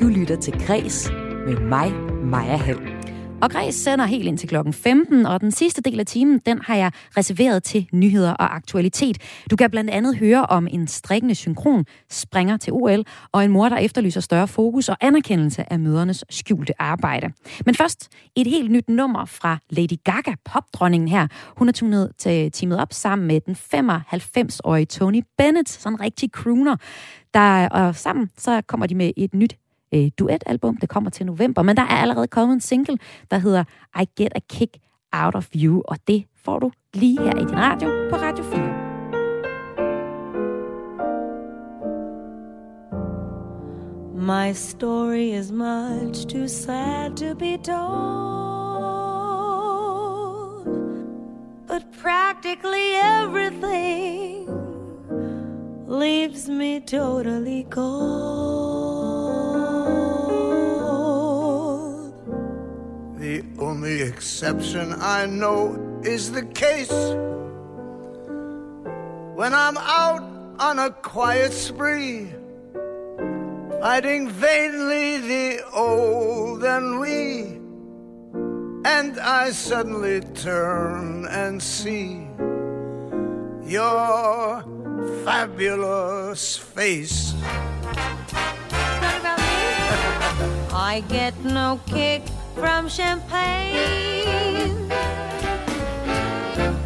Du lytter til Græs med mig, Maja Hall. Og Græs sender helt ind til klokken 15, og den sidste del af timen, den har jeg reserveret til nyheder og aktualitet. Du kan blandt andet høre om en strikkende synkron springer til OL, og en mor, der efterlyser større fokus og anerkendelse af mødernes skjulte arbejde. Men først et helt nyt nummer fra Lady Gaga, popdronningen her. Hun er tunet til teamet op sammen med den 95-årige Tony Bennett, sådan en rigtig crooner. Der, og sammen så kommer de med et nyt øh, duetalbum. Det kommer til november, men der er allerede kommet en single, der hedder I Get a Kick Out of You, og det får du lige her i din radio på Radio 4. My story is much too sad to be told, but practically everything leaves me totally cold. The only exception I know is the case when I'm out on a quiet spree, fighting vainly the old and we. and I suddenly turn and see your fabulous face. I get no kick from champagne.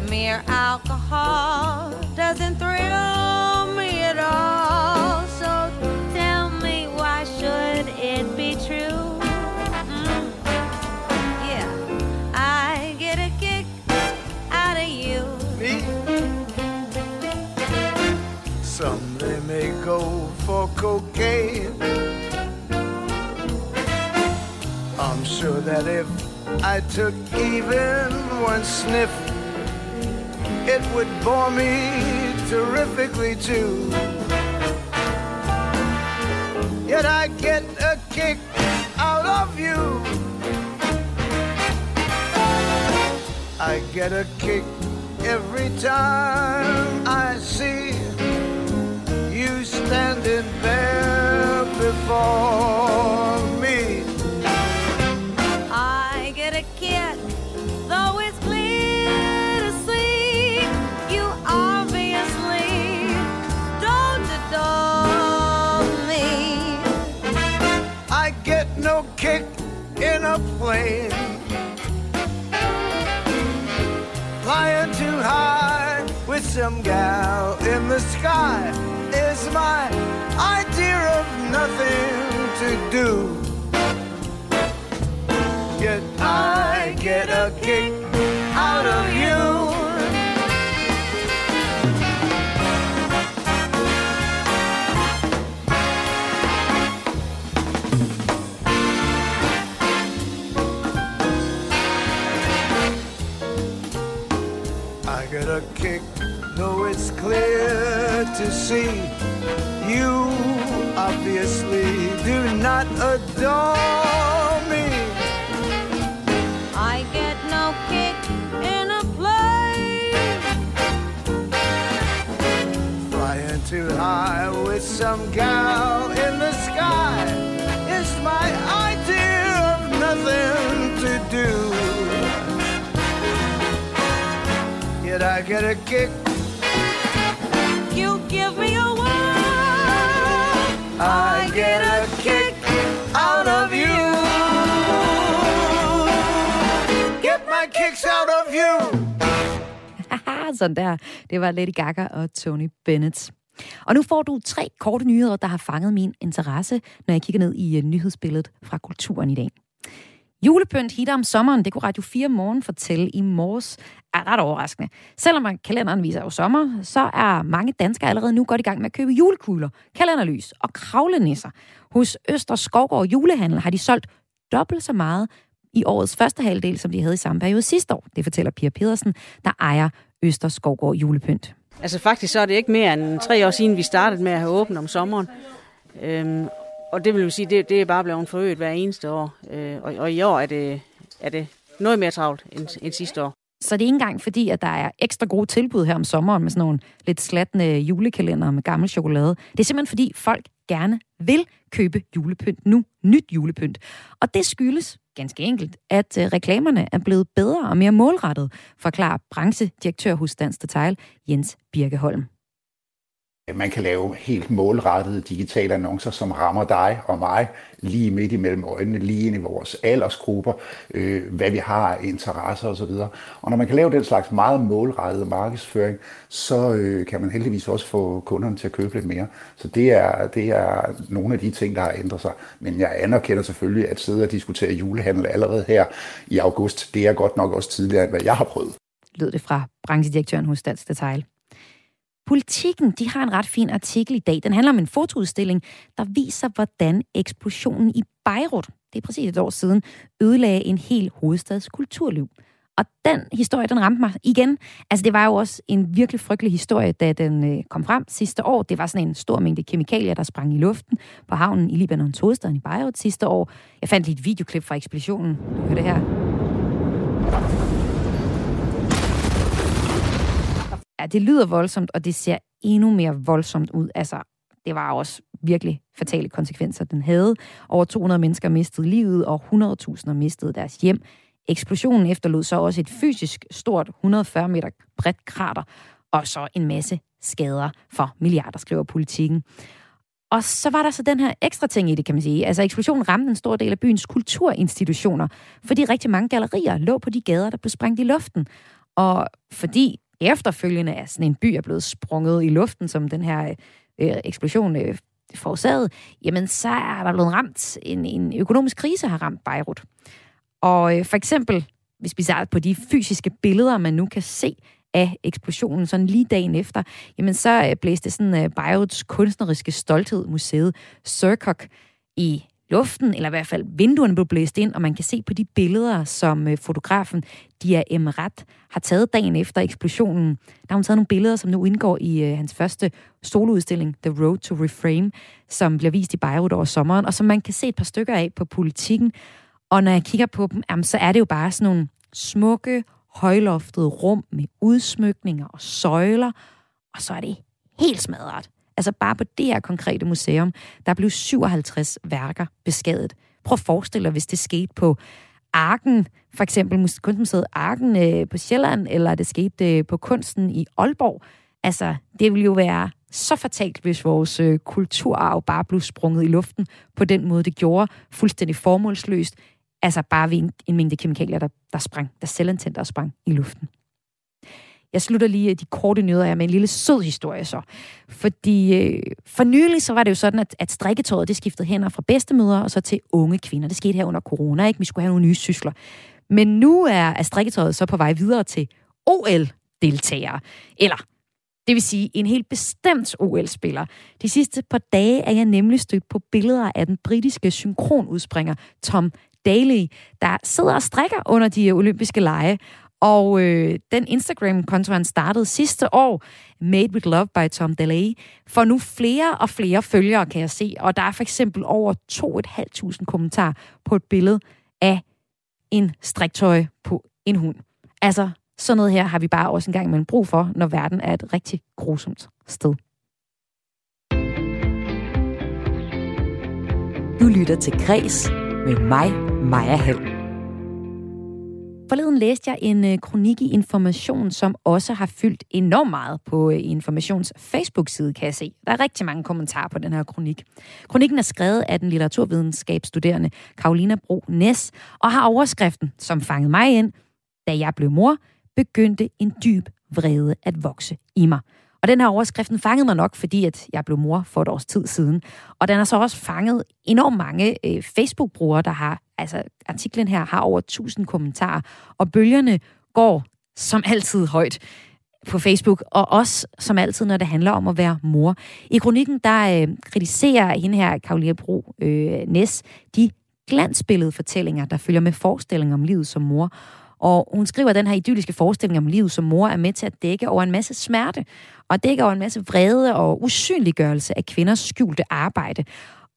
Mere alcohol doesn't thrill me at all. So tell me, why should it be true? Mm. Yeah, I get a kick out of you. Me? Some they may go for cocaine. Sure that if I took even one sniff, it would bore me terrifically too. Yet I get a kick out of you. I get a kick every time I see you standing there before a plane. Flying too high with some gal in the sky is my idea of nothing to do. Yet I get a kick out of you. Get a kick, though it's clear to see you obviously do not adore me. I get no kick in a plane. Flying too high with some gal I get a kick, You give me a whirl. I get a kick out of you. Get my kicks out of you. Sådan der. Det var Lady Gaga og Tony Bennett. Og nu får du tre korte nyheder, der har fanget min interesse, når jeg kigger ned i uh, nyhedsbilledet fra kulturen i dag. Julepynt hitter om sommeren, det kunne Radio 4 Morgen fortælle i morges, er ret overraskende. Selvom man kalenderen viser jo sommer, så er mange danskere allerede nu godt i gang med at købe julekugler, kalenderlys og kravlenisser. Hos Øster Skovgård Julehandel har de solgt dobbelt så meget i årets første halvdel, som de havde i samme periode sidste år. Det fortæller Pia Pedersen, der ejer Øster Skovgård Julepynt. Altså faktisk så er det ikke mere end tre år siden, vi startede med at have åbent om sommeren. Øhm, og det vil jo sige, det, det er bare blevet forøget hver eneste år. Øh, og, og i år er det, er det noget mere travlt end, end sidste år. Så det er ikke engang fordi, at der er ekstra gode tilbud her om sommeren med sådan nogle lidt slatne julekalender med gammel chokolade. Det er simpelthen fordi, folk gerne vil købe julepynt nu. Nyt julepynt. Og det skyldes ganske enkelt, at øh, reklamerne er blevet bedre og mere målrettet, forklarer branchedirektør hos Dansk Detail, Jens Birkeholm. Man kan lave helt målrettede digitale annoncer, som rammer dig og mig lige midt imellem øjnene, lige ind i vores aldersgrupper, øh, hvad vi har af interesser osv. Og når man kan lave den slags meget målrettede markedsføring, så øh, kan man heldigvis også få kunderne til at købe lidt mere. Så det er, det er nogle af de ting, der har ændret sig. Men jeg anerkender selvfølgelig, at sidde og diskutere julehandel allerede her i august, det er godt nok også tidligere, end hvad jeg har prøvet. Lød det fra branchedirektøren hos Dansk Detail. Politikken de har en ret fin artikel i dag. Den handler om en fotoudstilling, der viser, hvordan eksplosionen i Beirut, det er præcis et år siden, ødelagde en hel hovedstads kulturliv. Og den historie, den ramte mig igen. Altså, det var jo også en virkelig frygtelig historie, da den øh, kom frem sidste år. Det var sådan en stor mængde kemikalier, der sprang i luften på havnen i Libanons hovedstad i Beirut sidste år. Jeg fandt lige et videoklip fra eksplosionen. Du hører det her. Ja, det lyder voldsomt, og det ser endnu mere voldsomt ud. Altså, det var også virkelig fatale konsekvenser, den havde. Over 200 mennesker mistede livet, og 100.000 mistede deres hjem. Eksplosionen efterlod så også et fysisk stort 140 meter bredt krater, og så en masse skader for milliarder, skriver politikken. Og så var der så den her ekstra ting i det, kan man sige. Altså eksplosionen ramte en stor del af byens kulturinstitutioner, fordi rigtig mange gallerier lå på de gader, der blev sprængt i luften. Og fordi efterfølgende er sådan en by er blevet sprunget i luften, som den her øh, eksplosion øh, forårsaget, jamen så er der blevet ramt, en, en økonomisk krise har ramt Beirut. Og øh, for eksempel, hvis vi ser på de fysiske billeder, man nu kan se af eksplosionen, sådan lige dagen efter, jamen så øh, blæste sådan øh, Beiruts kunstneriske stolthed, museet Surkok, i luften, eller i hvert fald vinduerne blev blæst ind, og man kan se på de billeder, som øh, fotografen Dia Emrat har taget dagen efter eksplosionen. Der har hun taget nogle billeder, som nu indgår i øh, hans første soloudstilling, The Road to Reframe, som bliver vist i Beirut over sommeren, og som man kan se et par stykker af på politikken. Og når jeg kigger på dem, jamen, så er det jo bare sådan nogle smukke, højloftede rum med udsmykninger og søjler, og så er det helt smadret. Altså bare på det her konkrete museum, der blev 57 værker beskadiget. Prøv at forestille dig, hvis det skete på Arken, for eksempel kunstmuseet Arken øh, på Sjælland, eller det skete øh, på Kunsten i Aalborg. Altså, det ville jo være så fatalt, hvis vores øh, kulturarv bare blev sprunget i luften på den måde, det gjorde, fuldstændig formålsløst, altså bare ved en, en mængde kemikalier, der, der sprang, der selvantændte der sprang i luften. Jeg slutter lige øh, de korte nyheder her med en lille sød historie så. Fordi øh, for nylig så var det jo sådan, at, at strikketøjet det skiftede hænder fra bedstemødre og så til unge kvinder. Det skete her under corona, ikke? Vi skulle have nogle nye sysler. Men nu er, er strikketøjet så på vej videre til OL-deltagere. Eller det vil sige en helt bestemt OL-spiller. De sidste par dage er jeg nemlig stødt på billeder af den britiske synkronudspringer Tom Daly, der sidder og strikker under de øh, olympiske lege. Og øh, den Instagram-konto, han startede sidste år, Made with Love by Tom Delay, får nu flere og flere følgere, kan jeg se. Og der er for eksempel over 2.500 kommentarer på et billede af en striktøj på en hund. Altså, sådan noget her har vi bare også engang med brug for, når verden er et rigtig grusomt sted. Du lytter til Græs med mig, Maja Helm. Forleden læste jeg en øh, kronik i Information, som også har fyldt enormt meget på øh, Informations Facebook-side, kan jeg se. Der er rigtig mange kommentarer på den her kronik. Kronikken er skrevet af den litteraturvidenskabsstuderende Karolina Bro Næs, og har overskriften, som fangede mig ind, da jeg blev mor, begyndte en dyb vrede at vokse i mig. Og den her overskriften fangede mig nok, fordi at jeg blev mor for et års tid siden. Og den har så også fanget enormt mange øh, Facebook-brugere, der har, altså artiklen her har over 1000 kommentarer, og bølgerne går som altid højt på Facebook, og også som altid, når det handler om at være mor. I kronikken, der øh, kritiserer hende her, Karoline Bro øh, Næs, de glansbilledfortællinger, der følger med forestillinger om livet som mor. Og hun skriver, at den her idylliske forestilling om livet som mor er med til at dække over en masse smerte, og dække over en masse vrede og usynliggørelse af kvinders skjulte arbejde.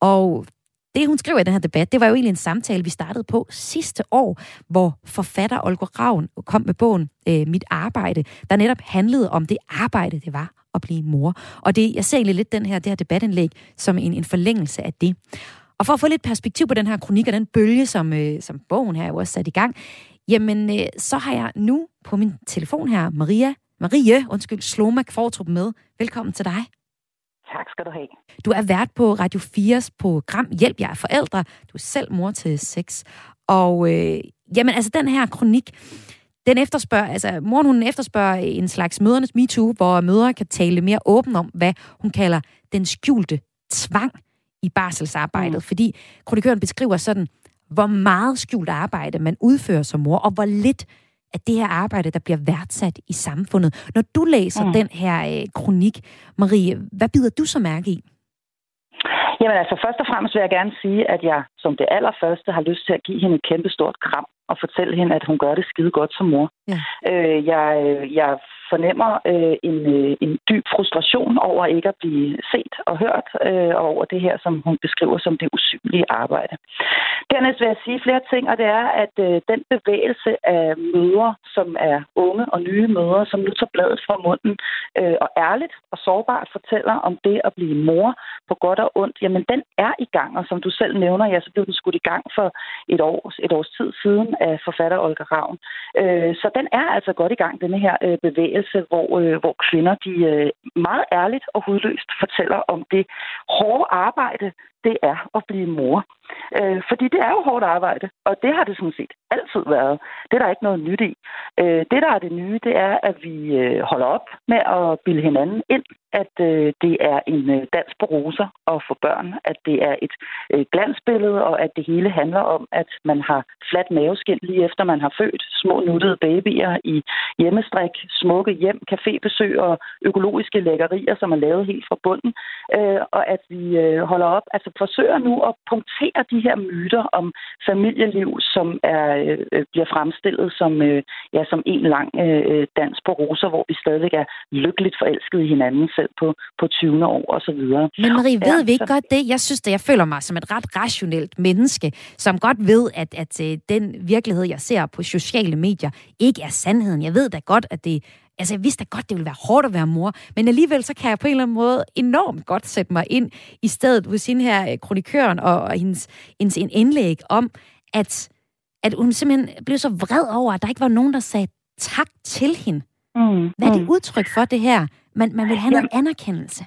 Og det, hun skriver i den her debat, det var jo egentlig en samtale, vi startede på sidste år, hvor forfatter Olga Ravn kom med bogen øh, Mit Arbejde, der netop handlede om det arbejde, det var at blive mor. Og det, jeg ser egentlig lidt den her, det her debatindlæg som en, en forlængelse af det. Og for at få lidt perspektiv på den her kronik og den bølge, som, øh, som bogen her jo også sat i gang, Jamen, øh, så har jeg nu på min telefon her Maria, Marie, undskyld, Slomak Fortrup med. Velkommen til dig. Tak skal du have. Du er vært på Radio 4's program Hjælp, jeg er forældre. Du er selv mor til seks. Og øh, jamen, altså den her kronik, den efterspørger, altså moren hun efterspørger en slags mødernes MeToo, hvor mødre kan tale mere åbent om, hvad hun kalder den skjulte tvang i barselsarbejdet. Mm. Fordi kronikøren beskriver sådan, hvor meget skjult arbejde man udfører som mor, og hvor lidt af det her arbejde, der bliver værdsat i samfundet. Når du læser mm. den her øh, kronik, Marie, hvad bider du så mærke i? Jamen altså, først og fremmest vil jeg gerne sige, at jeg som det allerførste har lyst til at give hende et kæmpe stort kram og fortælle hende, at hun gør det skide godt som mor. Ja. Øh, jeg, jeg fornemmer øh, en, øh, en dyb frustration over ikke at blive set og hørt, øh, og over det her, som hun beskriver som det usynlige arbejde. Dernæst vil jeg sige flere ting, og det er, at øh, den bevægelse af mødre, som er unge og nye mødre, som nu tager bladet fra munden øh, og ærligt og sårbart fortæller om det at blive mor på godt og ondt, jamen den er i gang, og som du selv nævner, ja, så blev den skudt i gang for et, år, et års tid siden af forfatter Olga Ravn. Øh, så den er altså godt i gang, denne her øh, bevægelse bevægelse, hvor, øh, hvor kvinder de øh, meget ærligt og hudløst fortæller om det hårde arbejde, det er at blive mor. Øh, fordi det er jo hårdt arbejde, og det har det sådan set altid været. Det er der ikke noget nyt i. Øh, det, der er det nye, det er, at vi øh, holder op med at bilde hinanden ind, at øh, det er en øh, dans på roser at få børn, at det er et øh, glansbillede, og at det hele handler om, at man har fladt maveskin lige efter man har født, små nuttede babyer i hjemmestrik, smukke hjem, cafébesøg og økologiske lækkerier, som er lavet helt fra bunden, øh, og at vi øh, holder op, altså forsøger nu at punktere de her myter om familieliv, som er øh, bliver fremstillet som, øh, ja, som en lang øh, dans på roser, hvor vi stadigvæk er lykkeligt forelsket i hinanden selv på, på 20. år og så videre. Men Marie, ved ja, vi ikke så... godt det? Jeg synes, at jeg føler mig som et ret rationelt menneske, som godt ved, at, at øh, den virkelighed, jeg ser på sociale medier, ikke er sandheden. Jeg ved da godt, at det Altså, jeg vidste da godt, det ville være hårdt at være mor, men alligevel så kan jeg på en eller anden måde enormt godt sætte mig ind i stedet hos hende her, kronikøren, og, og hendes, hendes en indlæg om, at, at hun simpelthen blev så vred over, at der ikke var nogen, der sagde tak til hende. Mm, Hvad er det mm. udtryk for det her? Man, man vil have noget anerkendelse.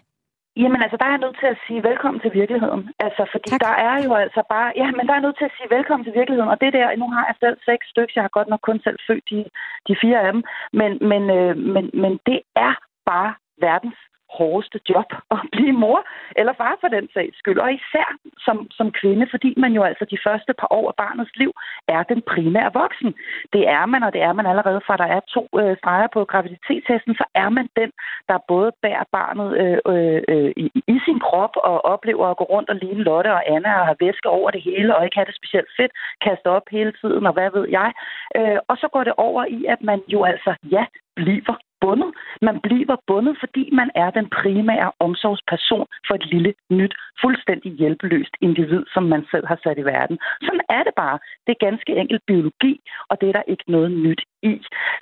Jamen altså, der er jeg nødt til at sige velkommen til virkeligheden. Altså, fordi tak. der er jo altså bare... Ja, men der er nødt til at sige velkommen til virkeligheden. Og det der, nu har jeg selv seks stykker, jeg har godt nok kun selv født de, de fire af dem. Men, men, øh, men, men det er bare verdens hårdeste job at blive mor, eller far for den sags skyld. Og især som, som kvinde, fordi man jo altså de første par år af barnets liv er den primære voksen. Det er man, og det er man allerede fra der er to øh, streger på graviditetstesten, så er man den, der både bærer barnet øh, øh, øh, i, i sin krop og oplever at gå rundt og ligne Lotte og Anna og have væske over det hele og ikke have det specielt fedt, kaste op hele tiden og hvad ved jeg. Øh, og så går det over i, at man jo altså, ja, bliver bundet. Man bliver bundet, fordi man er den primære omsorgsperson for et lille, nyt, fuldstændig hjælpeløst individ, som man selv har sat i verden. Sådan er det bare. Det er ganske enkelt biologi, og det er der ikke noget nyt i.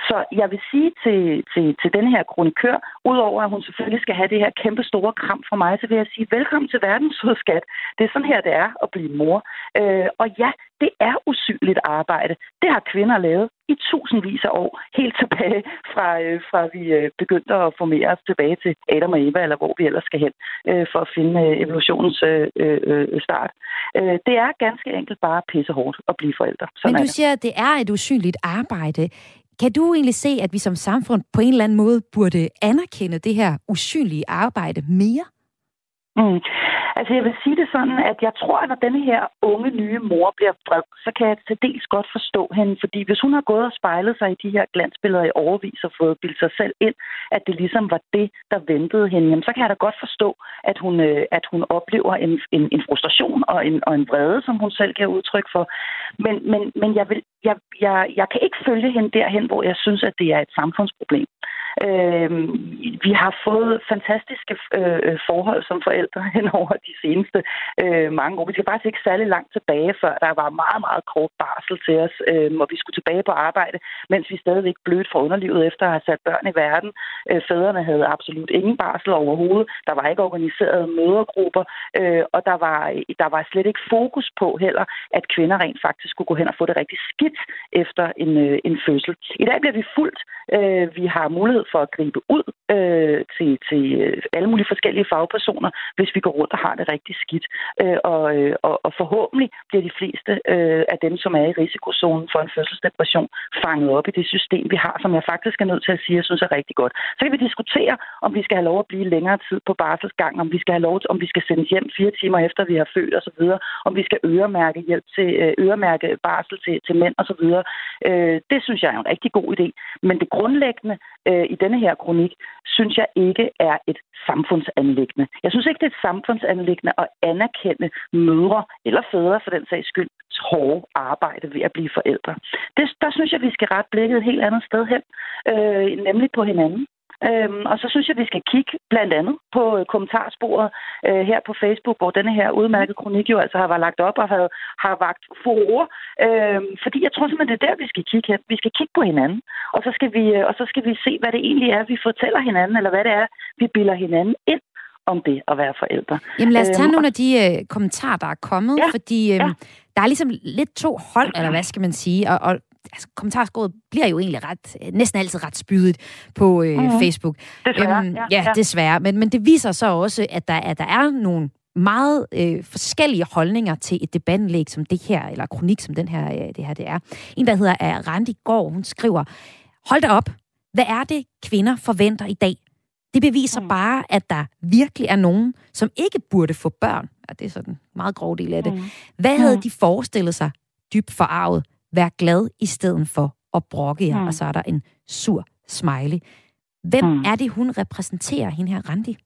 Så jeg vil sige til, til, til denne her kronikør, udover at hun selvfølgelig skal have det her kæmpe store kram fra mig, så vil jeg sige, velkommen til verdens skat. Det er sådan her, det er at blive mor. Øh, og ja, det er usynligt arbejde. Det har kvinder lavet i tusindvis af år, helt tilbage fra, øh, fra vi øh, begyndte at formere os tilbage til Adam og Eva, eller hvor vi ellers skal hen, øh, for at finde øh, evolutionens øh, øh, start. Øh, det er ganske enkelt bare pissehårdt at blive forældre. Sådan Men du siger, at det er et usynligt arbejde. Kan du egentlig se, at vi som samfund på en eller anden måde burde anerkende det her usynlige arbejde mere? Mm. Altså jeg vil sige det sådan, at jeg tror, at når denne her unge nye mor bliver vred, så kan jeg til dels godt forstå hende, fordi hvis hun har gået og spejlet sig i de her glansbilleder i overvis og fået bildt sig selv ind, at det ligesom var det, der ventede hende, jamen, så kan jeg da godt forstå, at hun, øh, at hun oplever en, en, en frustration og en, og en vrede, som hun selv giver udtryk for. Men, men, men jeg, vil, jeg, jeg, jeg kan ikke følge hende derhen, hvor jeg synes, at det er et samfundsproblem. Øh, vi har fået fantastiske øh, forhold som forældre hen over de seneste øh, mange år. Vi skal faktisk ikke særlig langt tilbage, før der var meget, meget kort barsel til os, øh, og vi skulle tilbage på arbejde, mens vi stadigvæk blødt fra underlivet efter at have sat børn i verden. Øh, fædrene havde absolut ingen barsel overhovedet. Der var ikke organiseret mødergrupper, øh, og der var, der var slet ikke fokus på heller, at kvinder rent faktisk skulle gå hen og få det rigtig skidt efter en, øh, en fødsel. I dag bliver vi fuldt. Øh, vi har mulighed for at gribe ud øh, til, til øh, alle mulige forskellige fagpersoner, hvis vi går rundt og har det rigtig skidt. Øh, og, øh, og, og forhåbentlig bliver de fleste øh, af dem, som er i risikozonen for en fødselsdepression, fanget op i det system, vi har, som jeg faktisk er nødt til at sige, jeg synes er rigtig godt. Så kan vi diskutere, om vi skal have lov at blive længere tid på barselsgang, om vi skal have lov til, om vi skal sendes hjem fire timer efter, vi har født osv., om vi skal øremærke hjælp til øh, øremærke barsel til, til mænd osv. Øh, det synes jeg er en rigtig god idé. Men det grundlæggende øh, i denne her kronik, synes jeg ikke er et samfundsanlæggende. Jeg synes ikke, det er et samfundsanlæggende at anerkende mødre eller fædre for den sags skyld hårde arbejde ved at blive forældre. Det, der synes jeg, vi skal rette blikket et helt andet sted hen, øh, nemlig på hinanden. Øhm, og så synes jeg, at vi skal kigge blandt andet på øh, kommentarsporet øh, her på Facebook, hvor denne her udmærkede kronik jo altså har været lagt op og har, har vagt furore. Øhm, fordi jeg tror simpelthen, det er der, vi skal kigge hen. Vi skal kigge på hinanden, og så skal vi, øh, og så skal vi se, hvad det egentlig er, vi fortæller hinanden, eller hvad det er, vi bilder hinanden ind om det at være forældre. Jamen lad os tage øhm, nogle af de øh, kommentarer, der er kommet, ja, fordi øh, ja. der er ligesom lidt to hold, eller hvad skal man sige, og, og altså, kommentarskåret bliver jo egentlig ret, næsten altid ret spydigt på øh, mm-hmm. Facebook. Desværre, øhm, ja, ja, desværre. Men, men det viser så også, at der, at der er nogle meget øh, forskellige holdninger til et debatindlæg som det her, eller kronik som den her, øh, det her det er. En, der hedder er Randi Gård, hun skriver, hold da op, hvad er det, kvinder forventer i dag? Det beviser mm. bare, at der virkelig er nogen, som ikke burde få børn. Ja, det er sådan en meget grov del af det. Mm. Hvad havde mm. de forestillet sig dybt forarvet? Vær glad i stedet for at brokke jer. Mm. Og så er der en sur smiley. Hvem mm. er det, hun repræsenterer, hende her Randi?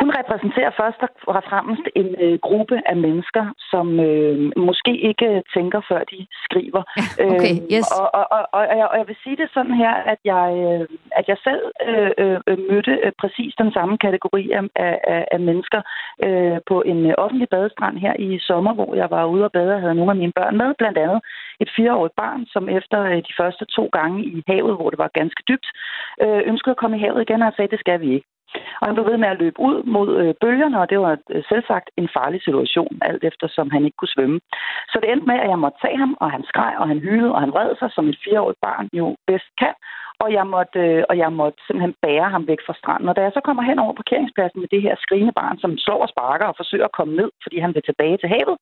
Hun repræsenterer først og fremmest en øh, gruppe af mennesker, som øh, måske ikke tænker, før de skriver. okay, øhm, yes. og, og, og, og, jeg, og jeg vil sige det sådan her, at jeg, øh, at jeg selv øh, øh, mødte øh, præcis den samme kategori af, af, af mennesker øh, på en øh, offentlig badestrand her i sommer, hvor jeg var ude og bade og havde nogle af mine børn med, blandt andet et fireårigt barn, som efter øh, de første to gange i havet, hvor det var ganske dybt, øh, ønskede at komme i havet igen og sagde, det skal vi ikke. Og han blev ved med at løbe ud mod øh, bølgerne, og det var øh, selvsagt en farlig situation, alt efter som han ikke kunne svømme. Så det endte med, at jeg måtte tage ham, og han skreg, og han hylede, og han red sig, som et fireårigt barn jo bedst kan og jeg, måtte, øh, og jeg måtte simpelthen bære ham væk fra stranden. Og da jeg så kommer hen over parkeringspladsen med det her skrigende barn, som slår og sparker og forsøger at komme ned, fordi han vil tilbage til havet,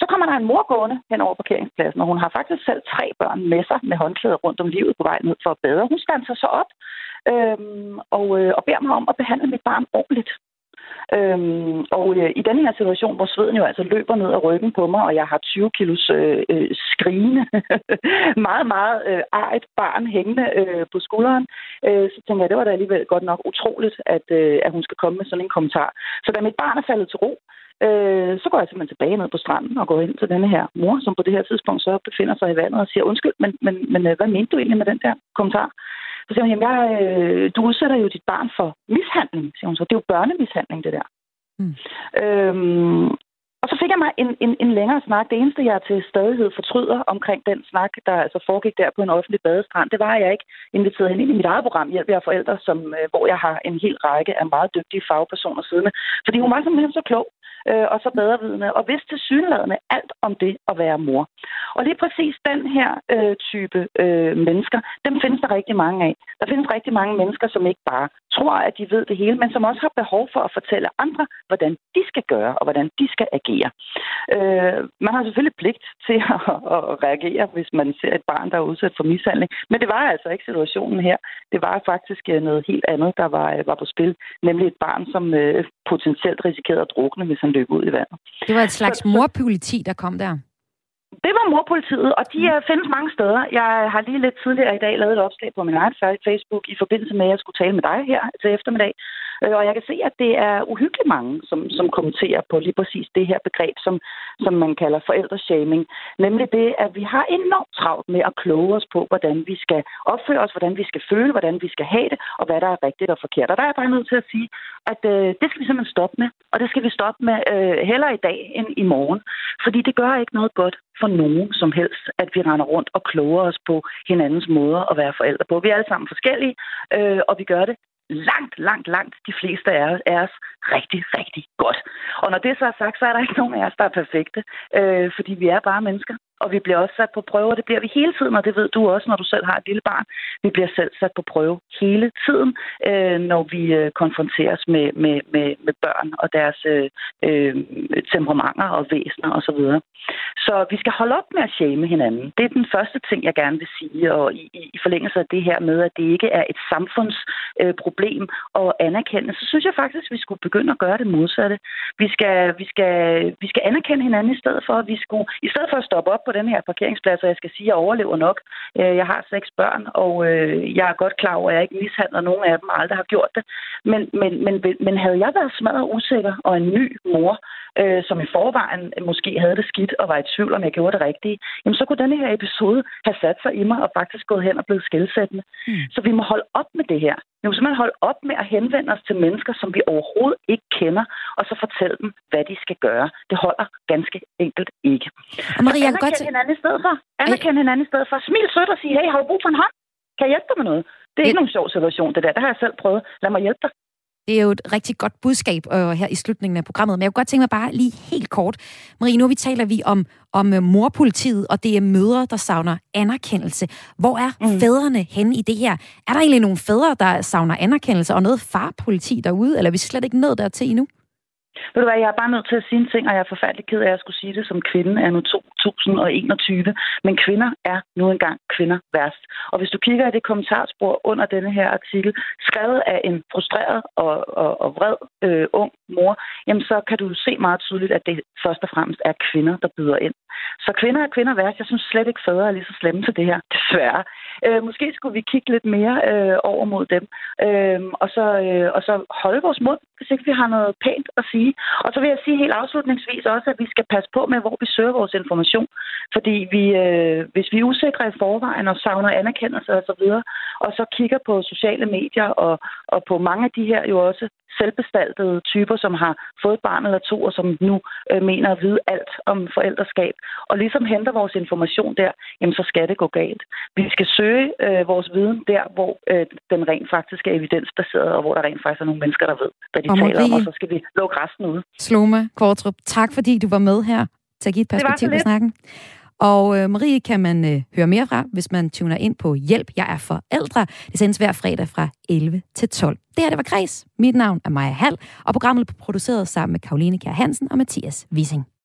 så kommer der en mor gående hen over parkeringspladsen, og hun har faktisk selv tre børn med sig med håndklæder rundt om livet på vej ned for at bade. Hun stanser altså så op øhm, og, øh, og beder mig om at behandle mit barn ordentligt. Øhm, og øh, i den her situation, hvor sveden jo altså løber ned ad ryggen på mig, og jeg har 20 kilos øh, øh, skrigende, meget, meget øh, arigt barn hængende øh, på skulderen, øh, så tænker jeg, det var da alligevel godt nok utroligt, at, øh, at hun skal komme med sådan en kommentar. Så da mit barn er faldet til ro, øh, så går jeg simpelthen tilbage ned på stranden og går ind til denne her mor, som på det her tidspunkt så befinder sig i vandet og siger, undskyld, men, men, men øh, hvad mente du egentlig med den der kommentar? Så siger hun, jamen, jeg, øh, du udsætter jo dit barn for mishandling, siger hun så. Det er jo børnemishandling, det der. Mm. Øhm, og så fik jeg mig en, en, en længere snak. Det eneste, jeg til stadighed fortryder omkring den snak, der altså foregik der på en offentlig badestrand, det var, at jeg ikke inviterede hende ind i mit eget program, Hjælp jer forældre, som, øh, hvor jeg har en hel række af meget dygtige fagpersoner siddende. Fordi hun var simpelthen så klog øh, og så bedrevidende, og vidste til synlædende alt om det at være mor. Og lige præcis den her øh, type øh, mennesker, dem findes der rigtig mange af. Der findes rigtig mange mennesker, som ikke bare tror, at de ved det hele, men som også har behov for at fortælle andre, hvordan de skal gøre, og hvordan de skal agere. Øh, man har selvfølgelig pligt til at, at reagere, hvis man ser et barn, der er udsat for mishandling, men det var altså ikke situationen her. Det var faktisk øh, noget helt andet, der var, øh, var på spil, nemlig et barn, som øh, potentielt risikerede at drukne, hvis han løb ud i vandet. Det var et slags morpoliti, der kom der. Det var morpolitiet, og de mm. findes mange steder. Jeg har lige lidt tidligere i dag lavet et opslag på min egen Facebook i forbindelse med, at jeg skulle tale med dig her til eftermiddag. Øh, og jeg kan se, at det er uhyggeligt mange, som, som kommenterer på lige præcis det her begreb, som, som man kalder forældreshaming. Nemlig det, at vi har enormt travlt med at kloge os på, hvordan vi skal opføre os, hvordan vi skal føle, hvordan vi skal have det, og hvad der er rigtigt og forkert. Og der er jeg bare nødt til at sige, at øh, det skal vi simpelthen stoppe med. Og det skal vi stoppe med øh, heller i dag end i morgen. Fordi det gør ikke noget godt for nogen som helst, at vi render rundt og kloger os på hinandens måder at være forældre på. Vi er alle sammen forskellige, øh, og vi gør det langt, langt, langt de fleste af os rigtig, rigtig godt. Og når det så er sagt, så er der ikke nogen af os, der er perfekte, øh, fordi vi er bare mennesker og vi bliver også sat på prøve, og det bliver vi hele tiden, og det ved du også, når du selv har et lille barn. Vi bliver selv sat på prøve hele tiden, øh, når vi øh, konfronteres med, med, med, med børn og deres øh, øh, temperamenter og væsener osv. Så, videre. så vi skal holde op med at shame hinanden. Det er den første ting, jeg gerne vil sige, og i, i forlængelse af det her med, at det ikke er et samfundsproblem øh, at anerkende, så synes jeg faktisk, at vi skulle begynde at gøre det modsatte. Vi skal, vi skal, vi skal anerkende hinanden i stedet for, at vi skulle, i stedet for at stoppe op på den her parkeringsplads, og jeg skal sige, at jeg overlever nok. Øh, jeg har seks børn, og øh, jeg er godt klar over, at jeg ikke mishandler nogen af dem, og aldrig har gjort det. Men, men, men, men havde jeg været smadret usikker og en ny mor, øh, som i forvejen måske havde det skidt og var i tvivl, om jeg gjorde det rigtige, jamen så kunne denne her episode have sat sig i mig og faktisk gået hen og blevet skældsættende. Mm. Så vi må holde op med det her. Vi må simpelthen holde op med at henvende os til mennesker, som vi overhovedet ikke kender, og så fortælle dem, hvad de skal gøre. Det holder ganske enkelt ikke. Og Maria, jeg godt... hinanden i stedet for. Anerkende hinanden i stedet for. Smil sødt og sige, hey, har du brug for en hånd? Kan jeg hjælpe dig med noget? Det er ikke nogen sjov situation, det der. Det har jeg selv prøvet. Lad mig hjælpe dig. Det er jo et rigtig godt budskab øh, her i slutningen af programmet, men jeg kunne godt tænke mig bare lige helt kort. Marie, nu vi taler vi om, om øh, morpolitiet, og det er mødre, der savner anerkendelse. Hvor er mm. fædrene henne i det her? Er der egentlig nogle fædre, der savner anerkendelse, og noget farpoliti derude, eller er vi slet ikke nået dertil endnu? Ved du hvad, jeg er bare nødt til at sige en ting, og jeg er forfærdelig ked af, at jeg skulle sige det som kvinde er nu 2021. Men kvinder er nu engang kvinder værst. Og hvis du kigger i det kommentarspor under denne her artikel, skrevet af en frustreret og, og, og vred øh, ung mor, jamen så kan du se meget tydeligt, at det først og fremmest er kvinder, der byder ind. Så kvinder er kvinder værst. Jeg synes slet ikke, fædre er lige så slemme til det her, desværre. Øh, måske skulle vi kigge lidt mere øh, over mod dem, øh, og, så, øh, og så holde vores mund hvis ikke vi har noget pænt at sige. Og så vil jeg sige helt afslutningsvis også, at vi skal passe på med, hvor vi søger vores information. Fordi vi, øh, hvis vi er usikre i forvejen og savner anerkendelse osv., og, så videre, og så kigger på sociale medier og, og på mange af de her jo også selvbestaltede typer, som har fået et barn eller to, og som nu øh, mener at vide alt om forældreskab, og ligesom henter vores information der, jamen så skal det gå galt. Vi skal søge øh, vores viden der, hvor øh, den rent faktisk er evidensbaseret, og hvor der rent faktisk er nogle mennesker, der ved, hvad de og taler om, og så skal vi lukke resten ud. Sloma Kortrup, tak fordi du var med her til at give et perspektiv på snakken. Og øh, Marie kan man øh, høre mere fra, hvis man tuner ind på Hjælp, jeg er forældre. Det sendes hver fredag fra 11 til 12. Det her, det var Græs. Mit navn er Maja Hall, og programmet blev produceret sammen med Karoline Kjær Hansen og Mathias Wissing.